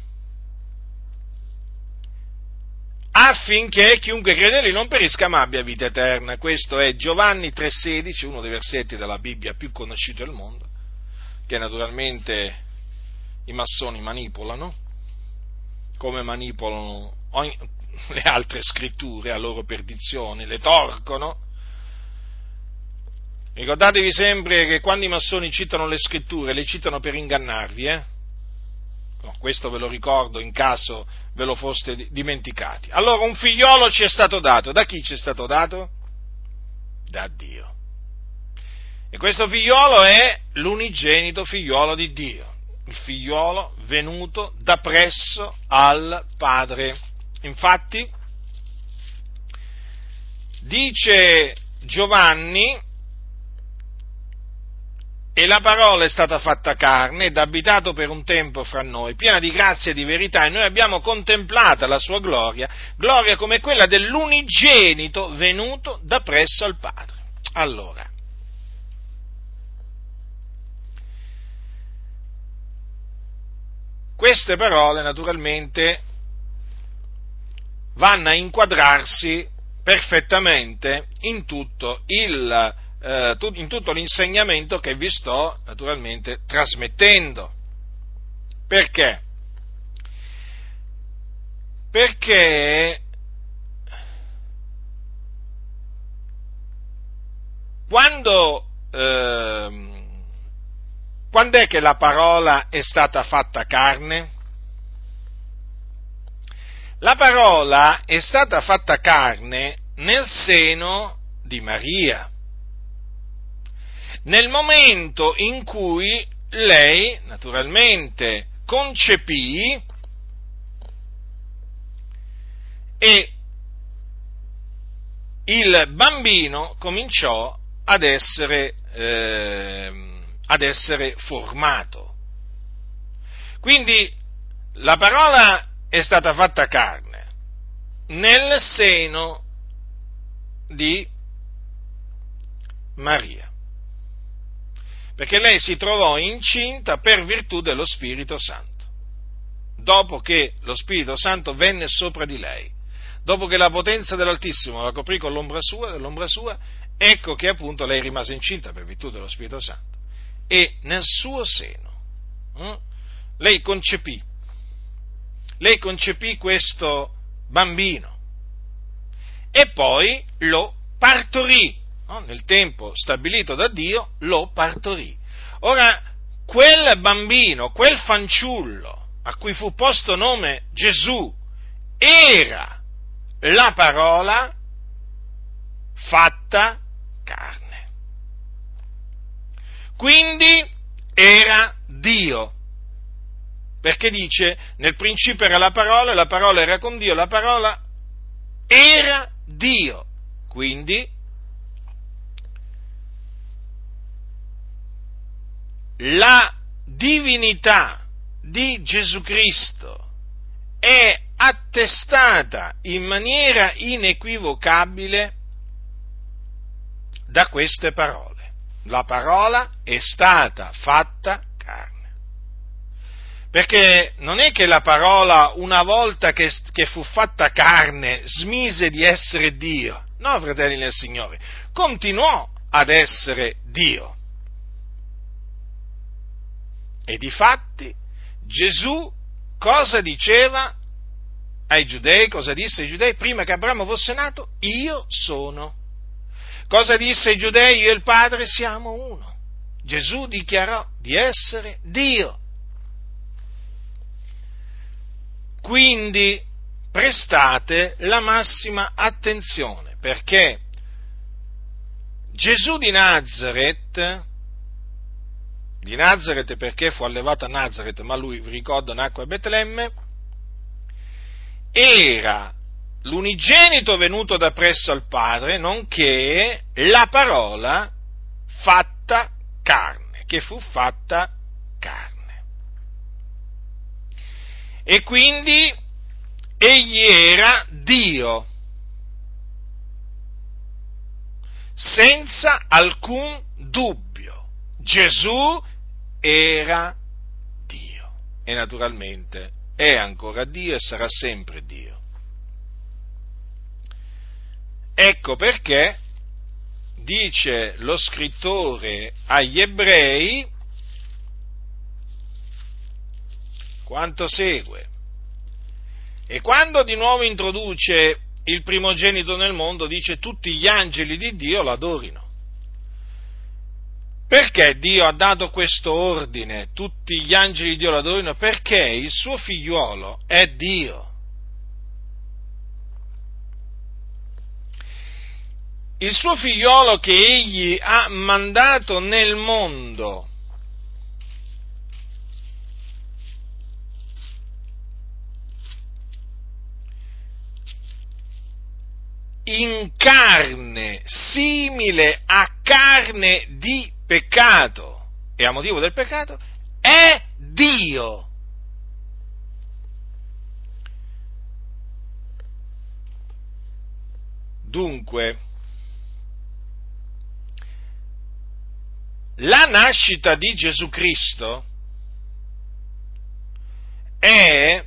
affinché chiunque crede in lui non perisca ma abbia vita eterna. Questo è Giovanni 3,16, uno dei versetti della Bibbia più conosciuti al mondo, che naturalmente i massoni manipolano, come manipolano ogni, le altre scritture a loro perdizione, le torcono. Ricordatevi sempre che quando i massoni citano le scritture, le citano per ingannarvi, eh? No, questo ve lo ricordo in caso ve lo foste dimenticati. Allora un figliolo ci è stato dato. Da chi ci è stato dato? Da Dio. E questo figliolo è l'unigenito figliolo di Dio, il figliolo venuto da presso al Padre. Infatti, dice Giovanni e la parola è stata fatta carne ed abitato per un tempo fra noi, piena di grazia e di verità, e noi abbiamo contemplata la sua gloria, gloria come quella dell'unigenito venuto da presso al Padre. Allora, queste parole naturalmente vanno a inquadrarsi perfettamente in tutto il eh, in tutto l'insegnamento che vi sto naturalmente trasmettendo. Perché? Perché quando, eh, quando è che la parola è stata fatta carne? La parola è stata fatta carne nel seno di Maria, nel momento in cui lei, naturalmente, concepì e il bambino cominciò ad essere, eh, ad essere formato. Quindi la parola è stata fatta carne nel seno di Maria. Perché lei si trovò incinta per virtù dello Spirito Santo. Dopo che lo Spirito Santo venne sopra di lei, dopo che la potenza dell'Altissimo la coprì con l'ombra sua, dell'ombra sua, ecco che appunto lei rimase incinta per virtù dello Spirito Santo. E nel suo seno hm, lei concepì, lei concepì questo bambino e poi lo partorì, no? nel tempo stabilito da Dio, lo partorì. Ora, quel bambino, quel fanciullo a cui fu posto nome Gesù, era la parola fatta carne. Quindi era Dio. Perché dice, nel principio era la parola, la parola era con Dio, la parola era Dio. Quindi la divinità di Gesù Cristo è attestata in maniera inequivocabile da queste parole. La parola è stata fatta carne. Perché non è che la parola, una volta che, che, fu fatta carne, smise di essere Dio. No, fratelli nel Signore, continuò ad essere Dio. E di fatti Gesù cosa diceva ai giudei? Cosa disse ai giudei? Prima che Abramo fosse nato, io sono. Cosa disse ai giudei? Io e il Padre siamo uno. Gesù dichiarò di essere Dio. Quindi prestate la massima attenzione perché Gesù di Nazareth, di Nazareth perché fu allevato a Nazareth, ma lui, vi ricordo, nacque a Betlemme, era l'unigenito venuto da presso al Padre, nonché la parola fatta carne, che fu fatta carne. E quindi egli era Dio, senza alcun dubbio. Gesù era Dio e naturalmente è ancora Dio e sarà sempre Dio. Ecco perché dice lo scrittore agli ebrei quanto segue. E quando di nuovo introduce il primogenito nel mondo, dice tutti gli angeli di Dio l'adorino. Perché Dio ha dato questo ordine, tutti gli angeli di Dio l'adorino? Perché il suo figliuolo è Dio. il suo figliolo che egli ha mandato nel mondo. in carne simile a carne di peccato e a motivo del peccato è Dio. Dunque, la nascita di Gesù Cristo è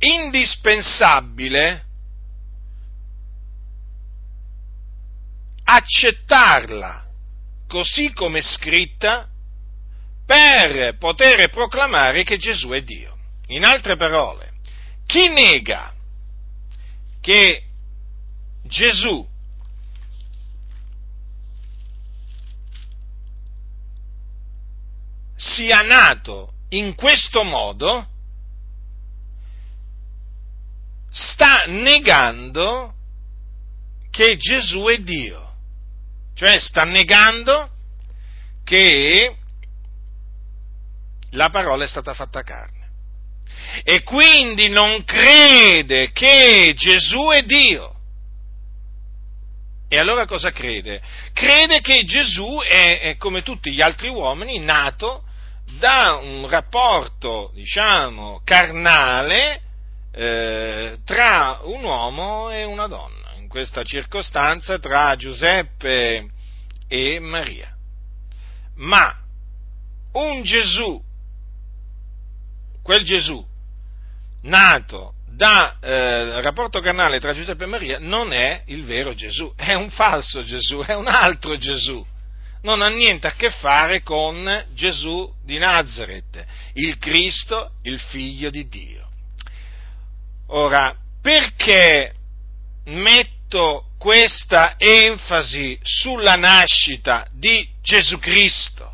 indispensabile accettarla così come scritta per poter proclamare che Gesù è Dio. In altre parole, chi nega che Gesù sia nato in questo modo, sta negando che Gesù è Dio, cioè sta negando che la parola è stata fatta carne. E quindi non crede che Gesù è Dio. E allora cosa crede? Crede che Gesù è, è come tutti gli altri uomini, nato da un rapporto, diciamo, carnale eh, tra un uomo e una donna, questa circostanza tra Giuseppe e Maria. Ma un Gesù, quel Gesù nato da eh, rapporto carnale tra Giuseppe e Maria non è il vero Gesù, è un falso Gesù, è un altro Gesù. Non ha niente a che fare con Gesù di Nazareth, il Cristo, il figlio di Dio. Ora, perché metto questa enfasi sulla nascita di Gesù Cristo?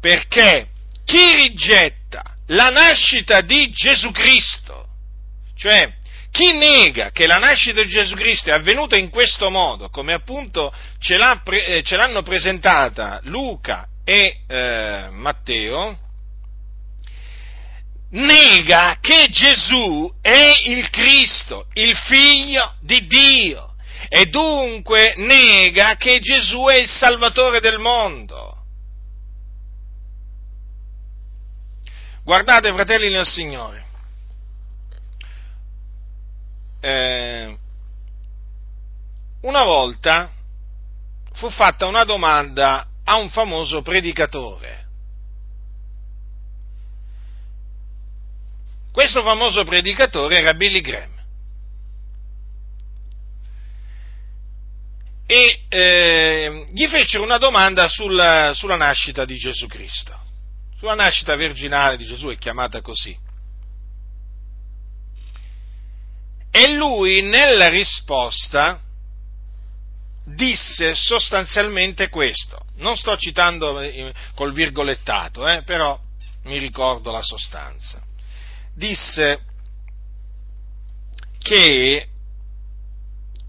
Perché chi rigetta la nascita di Gesù Cristo, cioè chi nega che la nascita di Gesù Cristo è avvenuta in questo modo, come appunto ce, eh, ce l'hanno presentata Luca e eh, Matteo, nega che Gesù è il Cristo, il figlio di Dio, e dunque nega che Gesù è il Salvatore del mondo. Guardate, fratelli nel Signore, eh, una volta fu fatta una domanda a un famoso predicatore. Questo famoso predicatore era Billy Graham. E eh, gli fecero una domanda sul, sulla nascita di Gesù Cristo. Sulla nascita virginale di Gesù è chiamata così. E lui nella risposta disse sostanzialmente questo. Non sto citando eh, col virgolettato, eh, però mi ricordo la sostanza. Disse che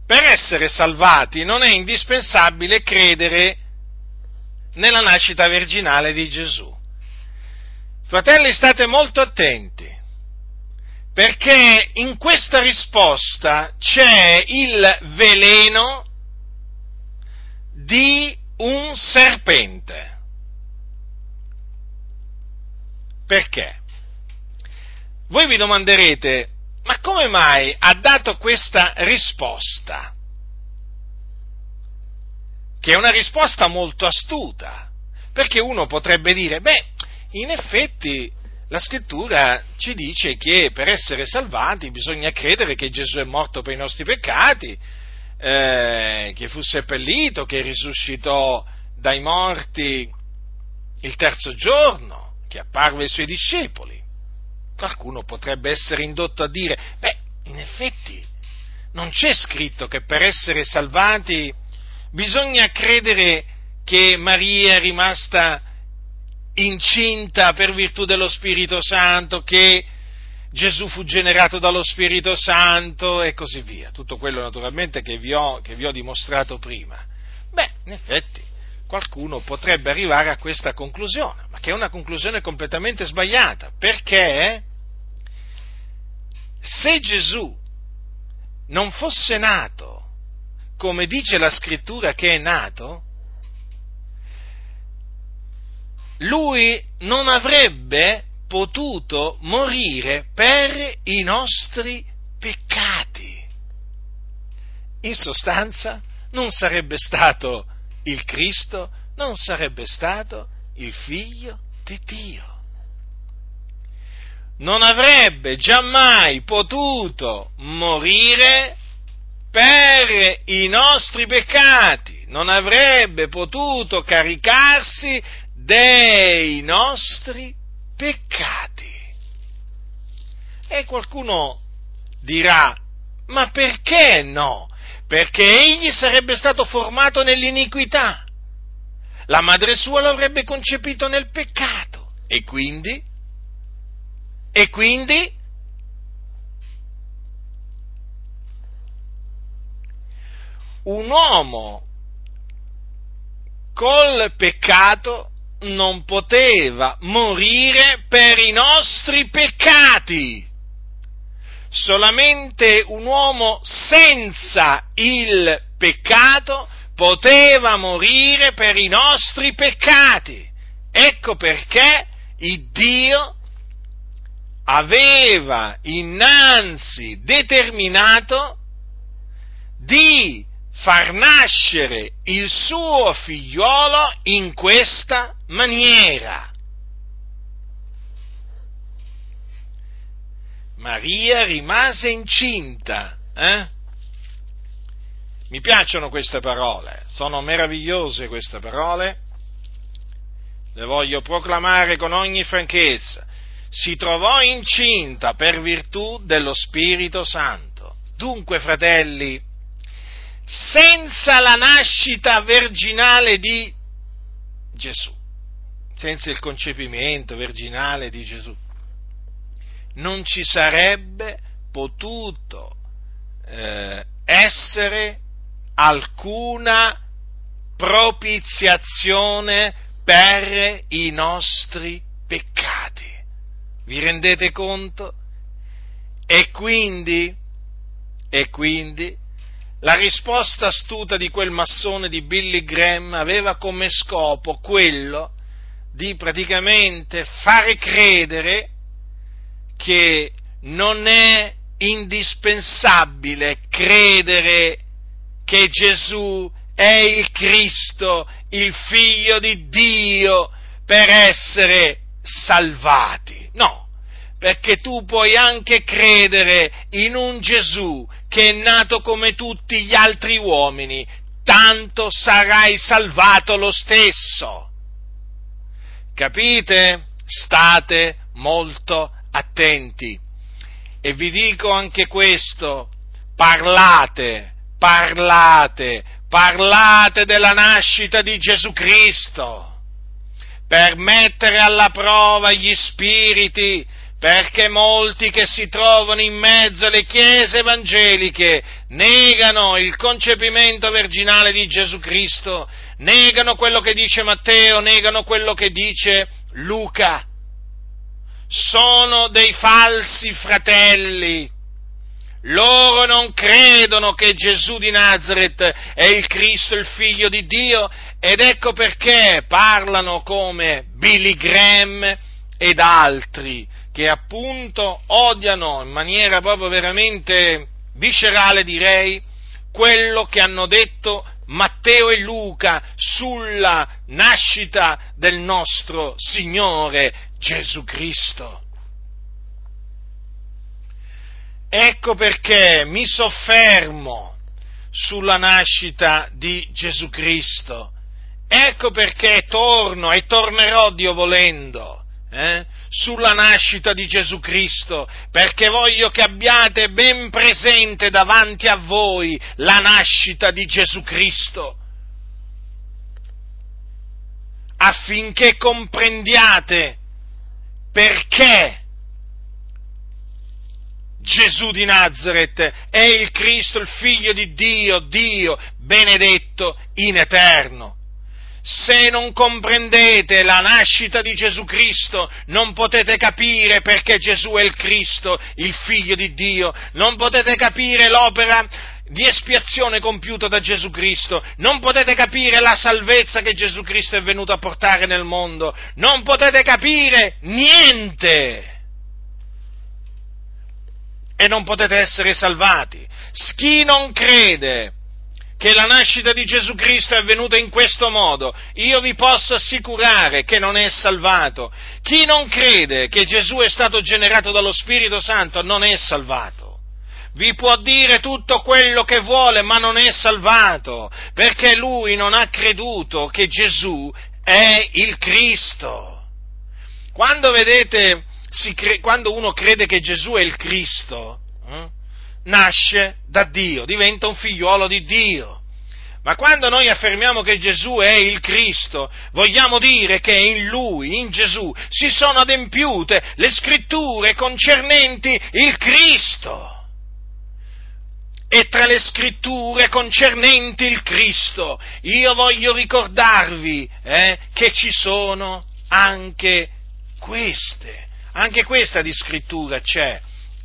per essere salvati non è indispensabile credere nella nascita virginale di Gesù. Fratelli, state molto attenti perché in questa risposta c'è il veleno di un serpente. Perché? Voi vi domanderete, ma come mai ha dato questa risposta? Che è una risposta molto astuta, perché uno potrebbe dire, beh, in effetti la scrittura ci dice che per essere salvati bisogna credere che Gesù è morto per i nostri peccati, eh, che fu seppellito, che risuscitò dai morti il terzo giorno, che apparve ai suoi discepoli. Qualcuno potrebbe essere indotto a dire, beh, in effetti non c'è scritto che per essere salvati bisogna credere che Maria è rimasta incinta per virtù dello Spirito Santo, che Gesù fu generato dallo Spirito Santo e così via. Tutto quello naturalmente che vi ho, che vi ho dimostrato prima. Beh, in effetti, qualcuno potrebbe arrivare a questa conclusione, ma che è una conclusione completamente sbagliata, perché se Gesù non fosse nato come dice la scrittura che è nato, lui non avrebbe potuto morire per i nostri peccati. In sostanza, non sarebbe stato il Cristo, non sarebbe stato il figlio di Dio. Non avrebbe giammai potuto morire per i nostri peccati, non avrebbe potuto caricarsi dei nostri peccati. E qualcuno dirà, ma perché no? Perché egli sarebbe stato formato nell'iniquità. La madre sua lo avrebbe concepito nel peccato. E quindi? E quindi? Un uomo col peccato non poteva morire per i nostri peccati solamente un uomo senza il peccato poteva morire per i nostri peccati. Ecco perché il Dio aveva innanzi determinato di far nascere il suo figliolo in questa maniera. Maria rimase incinta. Eh? Mi piacciono queste parole, sono meravigliose queste parole, le voglio proclamare con ogni franchezza. Si trovò incinta per virtù dello Spirito Santo. Dunque, fratelli, senza la nascita virginale di Gesù, senza il concepimento virginale di Gesù, non ci sarebbe potuto eh, essere alcuna propiziazione per i nostri peccati. Vi rendete conto? E quindi, e quindi, la risposta astuta di quel massone di Billy Graham aveva come scopo quello di praticamente fare credere che non è indispensabile credere che Gesù è il Cristo, il figlio di Dio, per essere salvati. No, perché tu puoi anche credere in un Gesù che è nato come tutti gli altri uomini, tanto sarai salvato lo stesso. Capite? State molto attenti. E vi dico anche questo, parlate, parlate, parlate della nascita di Gesù Cristo, per mettere alla prova gli spiriti, perché molti che si trovano in mezzo alle chiese evangeliche negano il concepimento virginale di Gesù Cristo, negano quello che dice Matteo, negano quello che dice Luca sono dei falsi fratelli. Loro non credono che Gesù di Nazareth è il Cristo, il figlio di Dio, ed ecco perché parlano come Billy Graham ed altri, che appunto odiano in maniera proprio veramente viscerale, direi, quello che hanno detto Matteo e Luca sulla nascita del nostro Signore Gesù Cristo. Ecco perché mi soffermo sulla nascita di Gesù Cristo. Ecco perché torno e tornerò Dio volendo eh, sulla nascita di Gesù Cristo, perché voglio che abbiate ben presente davanti a voi la nascita di Gesù Cristo, affinché comprendiate perché Gesù di Nazareth è il Cristo, il figlio di Dio, Dio benedetto in eterno. Se non comprendete la nascita di Gesù Cristo, non potete capire perché Gesù è il Cristo, il figlio di Dio, non potete capire l'opera di espiazione compiuta da Gesù Cristo, non potete capire la salvezza che Gesù Cristo è venuto a portare nel mondo, non potete capire niente e non potete essere salvati. Chi non crede che la nascita di Gesù Cristo è avvenuta in questo modo, io vi posso assicurare che non è salvato. Chi non crede che Gesù è stato generato dallo Spirito Santo non è salvato vi può dire tutto quello che vuole, ma non è salvato, perché lui non ha creduto che Gesù è il Cristo. Quando vedete, cre- quando uno crede che Gesù è il Cristo, eh, nasce da Dio, diventa un figliuolo di Dio. Ma quando noi affermiamo che Gesù è il Cristo, vogliamo dire che in Lui, in Gesù, si sono adempiute le scritture concernenti il Cristo. E tra le scritture concernenti il Cristo, io voglio ricordarvi eh, che ci sono anche queste. Anche questa di scrittura c'è.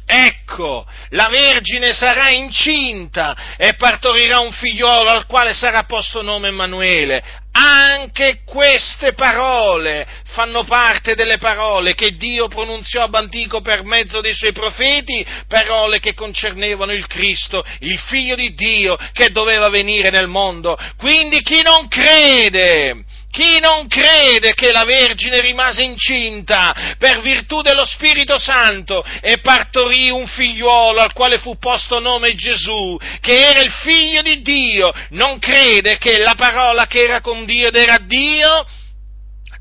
Ecco, la Vergine sarà incinta e partorirà un figliolo al quale sarà posto nome Emanuele. Anche queste parole fanno parte delle parole che Dio pronunziò a Bantico per mezzo dei suoi profeti, parole che concernevano il Cristo, il figlio di Dio che doveva venire nel mondo. Quindi chi non crede chi non crede che la Vergine rimase incinta per virtù dello Spirito Santo e partorì un figliuolo al quale fu posto nome Gesù, che era il figlio di Dio, non crede che la parola che era con Dio ed era Dio,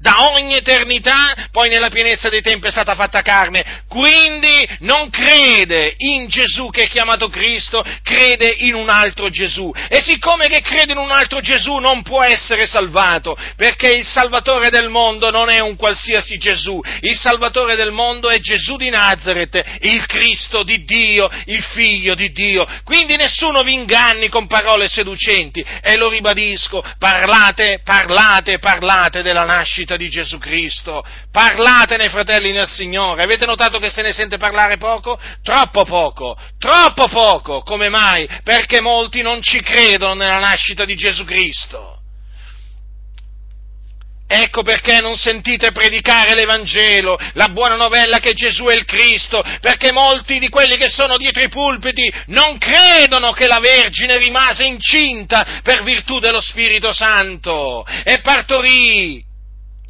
da ogni eternità, poi nella pienezza dei tempi è stata fatta carne, quindi non crede in Gesù che è chiamato Cristo, crede in un altro Gesù. E siccome che crede in un altro Gesù non può essere salvato, perché il Salvatore del mondo non è un qualsiasi Gesù, il Salvatore del mondo è Gesù di Nazareth, il Cristo di Dio, il Figlio di Dio. Quindi nessuno vi inganni con parole seducenti, e lo ribadisco, parlate, parlate, parlate della nascita di Gesù Cristo. Parlatene, fratelli nel Signore. Avete notato che se ne sente parlare poco? Troppo poco, troppo poco. Come mai? Perché molti non ci credono nella nascita di Gesù Cristo. Ecco perché non sentite predicare l'Evangelo, la buona novella che Gesù è il Cristo, perché molti di quelli che sono dietro i pulpiti non credono che la Vergine rimase incinta per virtù dello Spirito Santo e partorì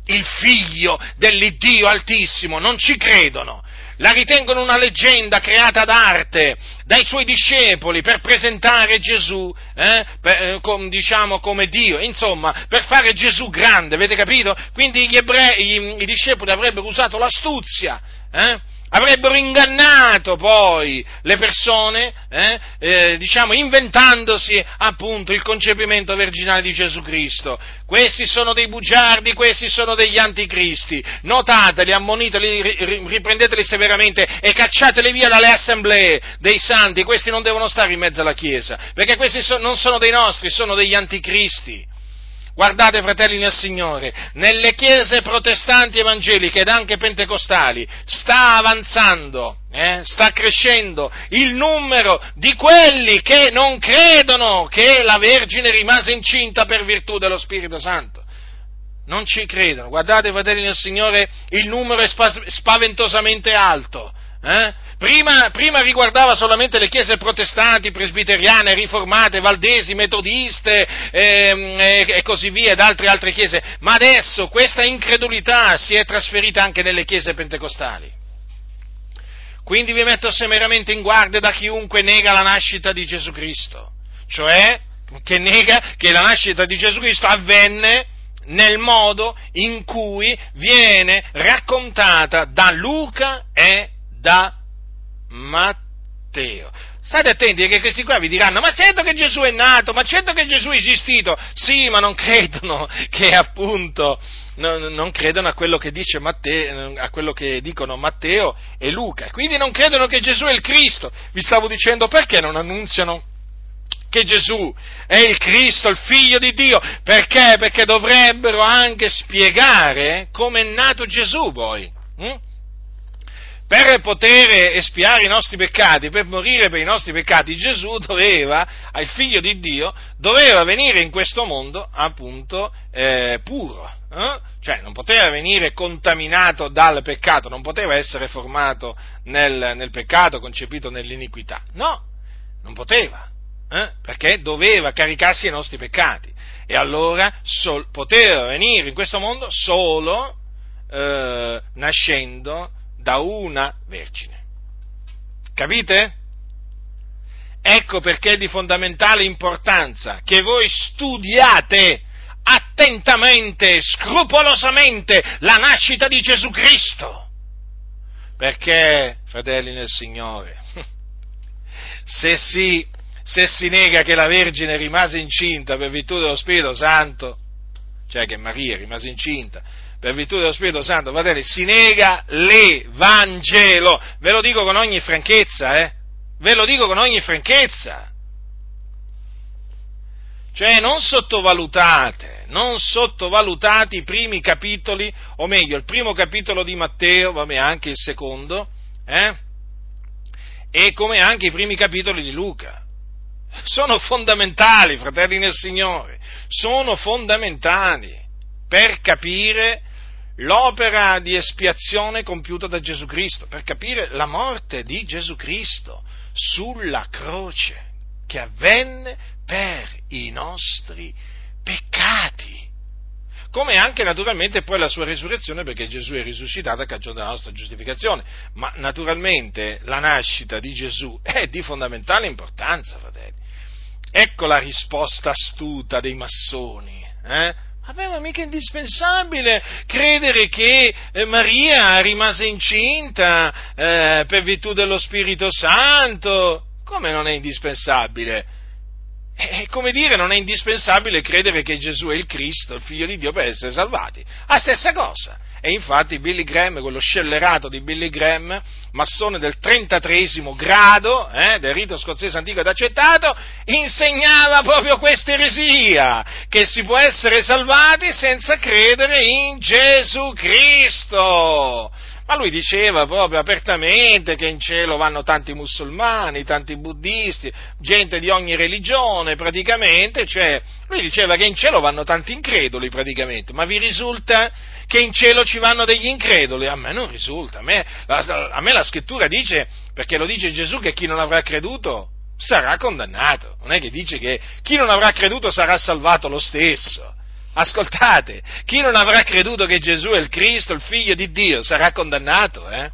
il figlio dell'Iddio Altissimo, non ci credono, la ritengono una leggenda creata d'arte dai suoi discepoli per presentare Gesù, eh, per, eh, com, diciamo come Dio, insomma, per fare Gesù grande, avete capito? Quindi gli, ebrei, i, i discepoli avrebbero usato l'astuzia, eh, avrebbero ingannato poi le persone, eh, eh, diciamo, inventandosi appunto il concepimento virginale di Gesù Cristo. Questi sono dei bugiardi, questi sono degli anticristi. Notateli, ammoniteli, riprendeteli severamente e cacciateli via dalle assemblee dei santi. Questi non devono stare in mezzo alla Chiesa, perché questi so, non sono dei nostri, sono degli anticristi. Guardate, fratelli nel Signore, nelle chiese protestanti evangeliche ed anche pentecostali sta avanzando, eh, sta crescendo il numero di quelli che non credono che la Vergine rimase incinta per virtù dello Spirito Santo. Non ci credono. Guardate, fratelli nel Signore, il numero è spaventosamente alto. Eh? Prima, prima, riguardava solamente le chiese protestanti, presbiteriane, riformate, valdesi, metodiste ehm, e, e, così via, ed altre altre chiese, ma adesso questa incredulità si è trasferita anche nelle chiese pentecostali. Quindi vi metto severamente in guardia da chiunque nega la nascita di Gesù Cristo, cioè che nega che la nascita di Gesù Cristo avvenne nel modo in cui viene raccontata da Luca e da Matteo. State attenti che questi qua vi diranno, ma certo che Gesù è nato, ma certo che Gesù è esistito. Sì, ma non credono che appunto, non, credono a quello che dice Matteo, a quello che dicono Matteo e Luca. Quindi non credono che Gesù è il Cristo. Vi stavo dicendo perché non annunziano che Gesù è il Cristo, il figlio di Dio. Perché? Perché dovrebbero anche spiegare come è nato Gesù poi. Hm? Per poter espiare i nostri peccati, per morire per i nostri peccati, Gesù doveva, il figlio di Dio, doveva venire in questo mondo appunto eh, puro, eh? cioè non poteva venire contaminato dal peccato, non poteva essere formato nel, nel peccato, concepito nell'iniquità, no, non poteva, eh? perché doveva caricarsi i nostri peccati e allora sol, poteva venire in questo mondo solo eh, nascendo da una vergine. Capite? Ecco perché è di fondamentale importanza che voi studiate attentamente, scrupolosamente la nascita di Gesù Cristo. Perché, fratelli nel Signore, se si, se si nega che la Vergine rimase incinta per virtù dello Spirito Santo, cioè che Maria rimase incinta per virtù dello Spirito Santo, fratelli, si nega l'Evangelo. Ve lo dico con ogni franchezza, eh? Ve lo dico con ogni franchezza. Cioè non sottovalutate, non sottovalutate i primi capitoli, o meglio, il primo capitolo di Matteo, vabbè anche il secondo, eh? e come anche i primi capitoli di Luca. Sono fondamentali, fratelli nel Signore, sono fondamentali per capire l'opera di espiazione compiuta da Gesù Cristo, per capire la morte di Gesù Cristo sulla croce che avvenne per i nostri peccati. Come anche naturalmente poi la sua risurrezione perché Gesù è risuscitato a cagione della nostra giustificazione. Ma naturalmente la nascita di Gesù è di fondamentale importanza, fratelli. Ecco la risposta astuta dei massoni. Eh? Ma mica indispensabile credere che eh, Maria rimase incinta eh, per virtù dello Spirito Santo. Come non è indispensabile? È come dire, non è indispensabile credere che Gesù è il Cristo, il figlio di Dio, per essere salvati. La stessa cosa. E infatti Billy Graham, quello scellerato di Billy Graham, massone del 33 grado, eh, del rito scozzese antico ed accettato, insegnava proprio questa eresia, che si può essere salvati senza credere in Gesù Cristo. Ma lui diceva proprio apertamente che in cielo vanno tanti musulmani, tanti buddisti, gente di ogni religione praticamente, cioè lui diceva che in cielo vanno tanti increduli praticamente, ma vi risulta che in cielo ci vanno degli increduli? A me non risulta, a me la, a me la scrittura dice, perché lo dice Gesù, che chi non avrà creduto sarà condannato, non è che dice che chi non avrà creduto sarà salvato lo stesso. Ascoltate, chi non avrà creduto che Gesù è il Cristo, il figlio di Dio, sarà condannato, eh?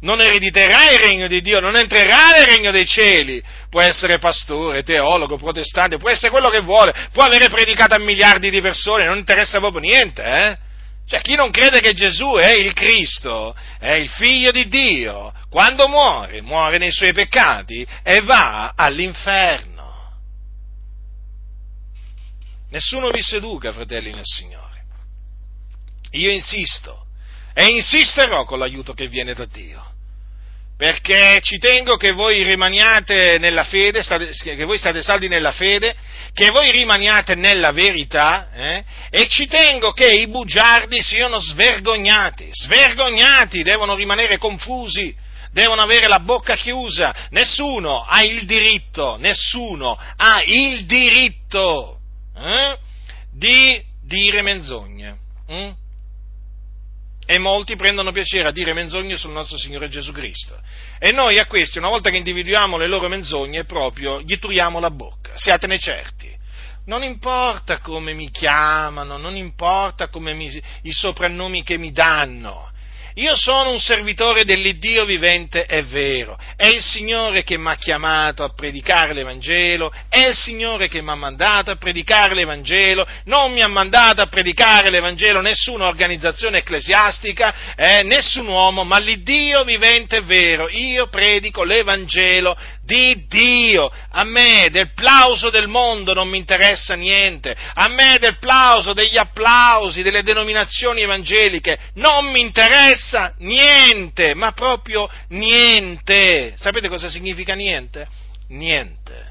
Non erediterà il regno di Dio, non entrerà nel regno dei cieli. Può essere pastore, teologo, protestante, può essere quello che vuole, può avere predicato a miliardi di persone, non interessa proprio niente, eh? Cioè, chi non crede che Gesù è il Cristo, è il figlio di Dio, quando muore, muore nei suoi peccati e va all'inferno. Nessuno vi seduca, fratelli nel Signore. Io insisto e insisterò con l'aiuto che viene da Dio, perché ci tengo che voi rimaniate nella fede, state, che voi state saldi nella fede, che voi rimaniate nella verità eh? e ci tengo che i bugiardi siano svergognati, svergognati, devono rimanere confusi, devono avere la bocca chiusa, nessuno ha il diritto, nessuno ha il diritto eh, di dire menzogne. Hm? E molti prendono piacere a dire menzogne sul nostro Signore Gesù Cristo. E noi a questi, una volta che individuiamo le loro menzogne, proprio gli truiamo la bocca, siatene certi. Non importa come mi chiamano, non importa mi, i soprannomi che mi danno, io sono un servitore dell'Iddio vivente è vero, è il Signore che mi ha chiamato a predicare l'Evangelo, è il Signore che mi ha mandato a predicare l'Evangelo, non mi ha mandato a predicare l'Evangelo nessuna organizzazione ecclesiastica, eh, nessun uomo, ma l'Iddio vivente è vero, io predico l'Evangelo di Dio. A me del plauso del mondo non mi interessa niente, a me del plauso, degli applausi, delle denominazioni evangeliche non mi interessa niente, ma proprio niente. Sapete cosa significa niente? Niente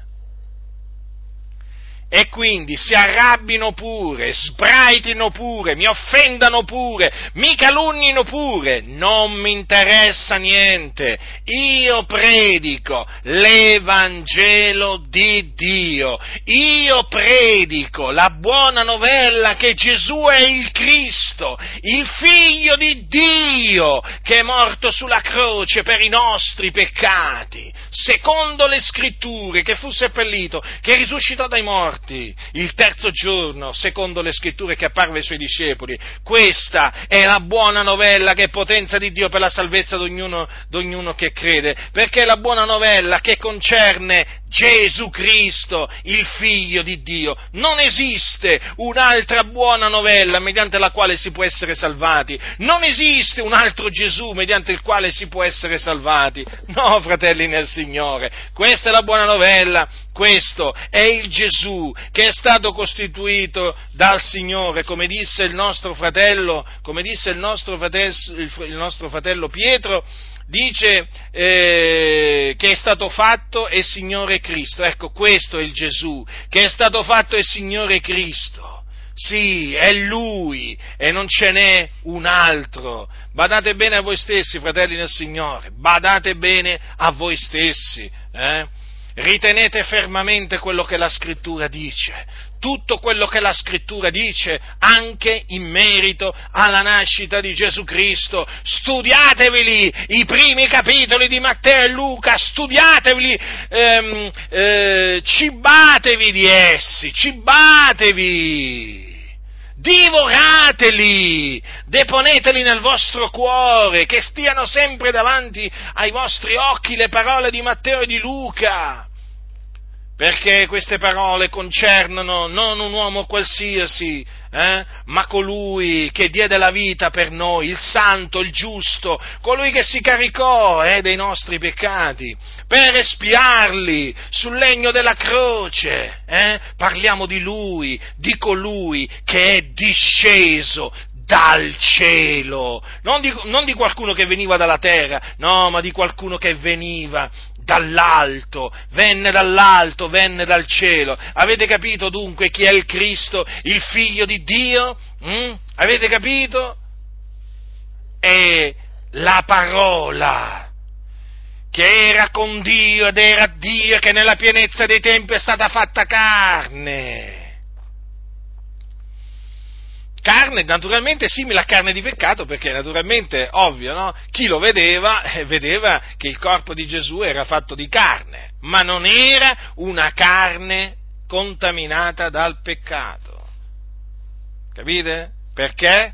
e quindi si arrabbino pure, sbraitino pure, mi offendano pure, mi calunnino pure, non mi interessa niente. Io predico l'Evangelo di Dio, io predico la buona novella che Gesù è il Cristo, il figlio di Dio che è morto sulla croce per i nostri peccati, secondo le scritture, che fu seppellito, che risuscitò dai morti morti il terzo giorno, secondo le scritture che apparve ai suoi discepoli. Questa è la buona novella che è potenza di Dio per la salvezza di ognuno, che crede, perché è la buona novella che concerne Gesù Cristo, il figlio di Dio. Non esiste un'altra buona novella mediante la quale si può essere salvati. Non esiste un altro Gesù mediante il quale si può essere salvati. No, fratelli nel Signore, questa è la buona novella. Questo è il Gesù che è stato costituito dal Signore, come disse il nostro fratello, come disse il nostro fratello, il nostro fratello Pietro, dice eh, che è stato fatto è Signore Cristo. Ecco, questo è il Gesù, che è stato fatto è Signore Cristo. Sì, è Lui e non ce n'è un altro. Badate bene a voi stessi, fratelli del Signore, badate bene a voi stessi. Eh? Ritenete fermamente quello che la scrittura dice, tutto quello che la scrittura dice, anche in merito alla nascita di Gesù Cristo. Studiateveli i primi capitoli di Matteo e Luca, studiateveli, ehm, eh, cibatevi di essi, cibatevi divorateli, deponeteli nel vostro cuore, che stiano sempre davanti ai vostri occhi le parole di Matteo e di Luca perché queste parole concernono non un uomo qualsiasi, eh, ma colui che diede la vita per noi, il santo, il giusto, colui che si caricò eh, dei nostri peccati, per espiarli sul legno della croce. Eh? Parliamo di lui, di colui che è disceso dal cielo, non di, non di, qualcuno che veniva dalla terra, no, ma di qualcuno che veniva dall'alto, venne dall'alto, venne dal cielo. Avete capito dunque chi è il Cristo, il figlio di Dio? Mm? Avete capito? È la parola che era con Dio ed era Dio che nella pienezza dei tempi è stata fatta carne carne naturalmente simile a carne di peccato perché naturalmente ovvio, no? chi lo vedeva eh, vedeva che il corpo di Gesù era fatto di carne, ma non era una carne contaminata dal peccato. Capite? Perché?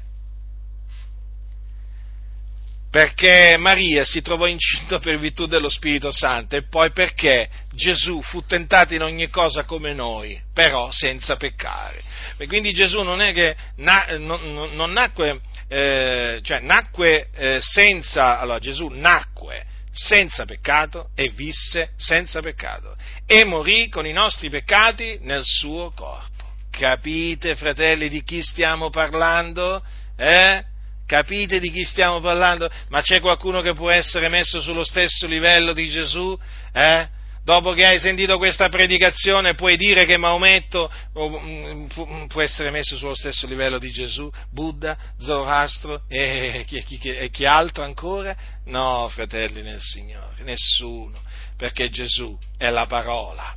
Perché Maria si trovò incinta per virtù dello Spirito Santo e poi perché Gesù fu tentato in ogni cosa come noi, però senza peccare. E quindi Gesù non è che na, non, non, nacque, eh, cioè nacque eh, senza, allora Gesù nacque senza peccato e visse senza peccato e morì con i nostri peccati nel suo corpo. Capite, fratelli, di chi stiamo parlando? Eh? Capite di chi stiamo parlando? Ma c'è qualcuno che può essere messo sullo stesso livello di Gesù? Eh? Dopo che hai sentito questa predicazione puoi dire che Maometto mm, mm, può essere messo sullo stesso livello di Gesù, Buddha, Zoroastro e chi, chi, e chi altro ancora? No, fratelli nel Signore, nessuno, perché Gesù è la parola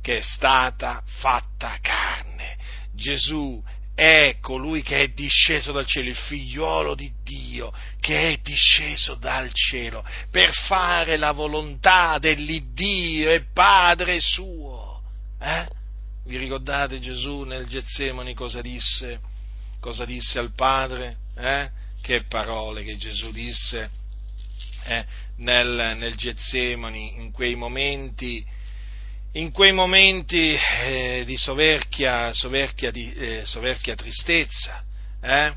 che è stata fatta carne. Gesù è colui che è disceso dal cielo, il figliuolo di Dio, che è disceso dal cielo per fare la volontà dell'Iddio e Padre suo. Eh? Vi ricordate Gesù nel Getsemani cosa disse? Cosa disse al Padre? Eh? Che parole che Gesù disse eh? nel, nel Getsemani in quei momenti in quei momenti eh, di soverchia, soverchia, di, eh, soverchia tristezza, eh,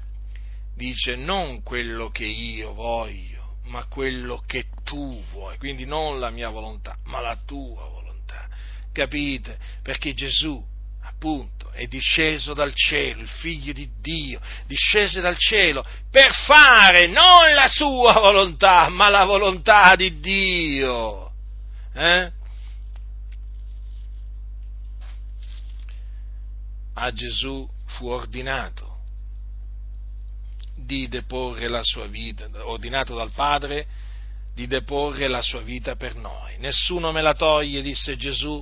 dice non quello che io voglio, ma quello che tu vuoi, quindi non la mia volontà, ma la tua volontà. Capite? Perché Gesù, appunto, è disceso dal cielo, il figlio di Dio, discese dal cielo per fare non la sua volontà, ma la volontà di Dio. Eh? A Gesù fu ordinato di deporre la sua vita, ordinato dal Padre di deporre la sua vita per noi. Nessuno me la toglie, disse Gesù,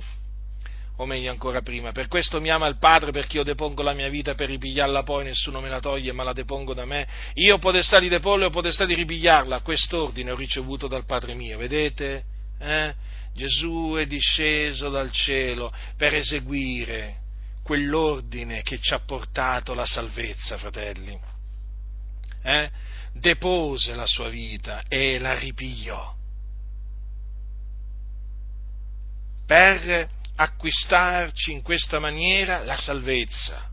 o meglio ancora prima, per questo mi ama il Padre perché io depongo la mia vita per ripigliarla poi, nessuno me la toglie ma la depongo da me. Io ho potestà di deporla ho potestà di ripigliarla, quest'ordine ho ricevuto dal Padre mio, vedete? Eh? Gesù è disceso dal cielo per eseguire quell'ordine che ci ha portato la salvezza, fratelli. Eh? Depose la sua vita e la ripigliò. per acquistarci in questa maniera la salvezza.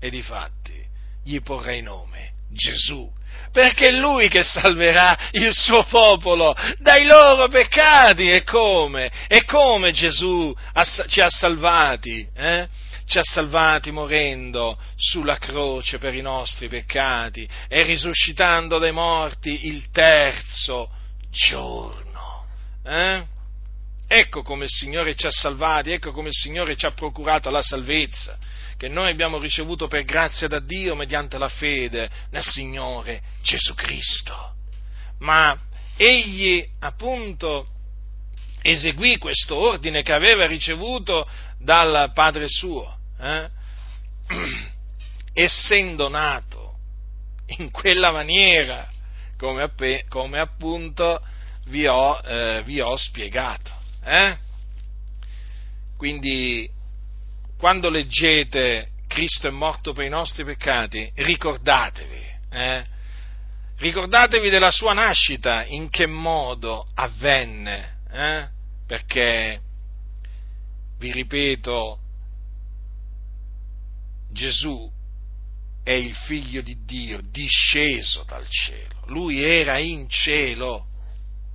E difatti gli porrei nome Gesù, perché è Lui che salverà il suo popolo dai loro peccati. E come? E come Gesù ci ha salvati? Eh? Ci ha salvati morendo sulla croce per i nostri peccati e risuscitando dai morti il terzo giorno. Eh? Ecco come il Signore ci ha salvati, ecco come il Signore ci ha procurato la salvezza che noi abbiamo ricevuto per grazia da Dio mediante la fede nel Signore Gesù Cristo. Ma egli appunto eseguì questo ordine che aveva ricevuto dal Padre suo, eh? essendo nato in quella maniera, come, app- come appunto vi ho, eh, vi ho spiegato. Eh? Quindi quando leggete Cristo è morto per i nostri peccati, ricordatevi, eh? ricordatevi della sua nascita, in che modo avvenne, eh? perché, vi ripeto, Gesù è il figlio di Dio disceso dal cielo, lui era in cielo,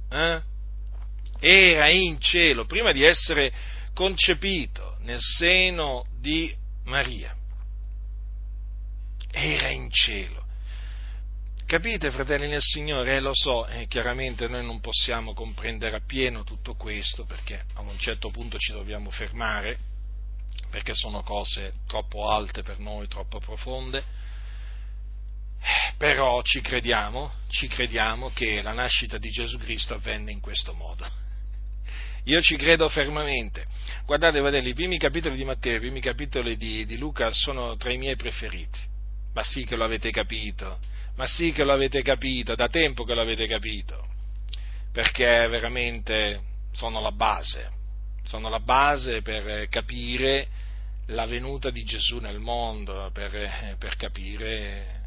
eh? era in cielo prima di essere concepito nel seno di Maria. Era in cielo. Capite, fratelli nel Signore? Eh, lo so, eh, chiaramente noi non possiamo comprendere appieno tutto questo perché a un certo punto ci dobbiamo fermare, perché sono cose troppo alte per noi, troppo profonde, però ci crediamo, ci crediamo che la nascita di Gesù Cristo avvenne in questo modo. Io ci credo fermamente. Guardate, fratelli, i primi capitoli di Matteo, i primi capitoli di, di Luca sono tra i miei preferiti. Ma sì che lo avete capito, ma sì che lo avete capito, da tempo che lo avete capito, perché veramente sono la base, sono la base per capire la venuta di Gesù nel mondo, per, per capire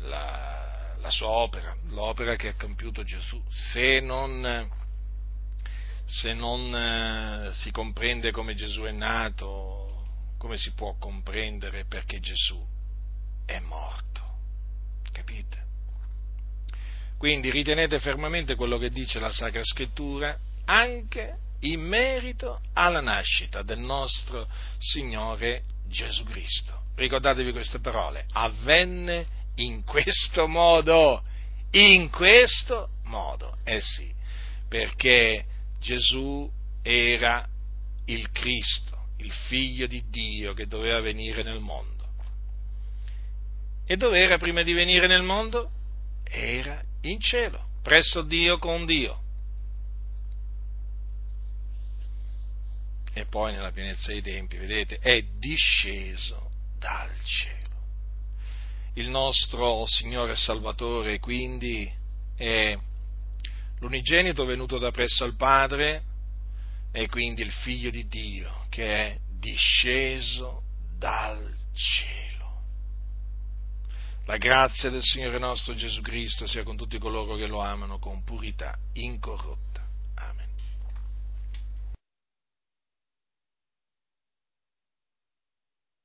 la, la, sua opera, l'opera che ha compiuto Gesù. Se non, se non eh, si comprende come Gesù è nato, come si può comprendere perché Gesù è morto? Capite? Quindi ritenete fermamente quello che dice la Sacra Scrittura anche in merito alla nascita del nostro Signore Gesù Cristo. Ricordatevi queste parole, avvenne in questo modo, in questo modo, eh sì, perché Gesù era il Cristo, il figlio di Dio che doveva venire nel mondo. E dove era prima di venire nel mondo? Era in cielo, presso Dio con Dio. E poi nella pienezza dei tempi, vedete, è disceso dal cielo. Il nostro Signore Salvatore quindi è l'unigenito venuto da presso al Padre è quindi il figlio di Dio che è disceso dal cielo. La grazia del Signore nostro Gesù Cristo sia con tutti coloro che lo amano con purità incorrotta.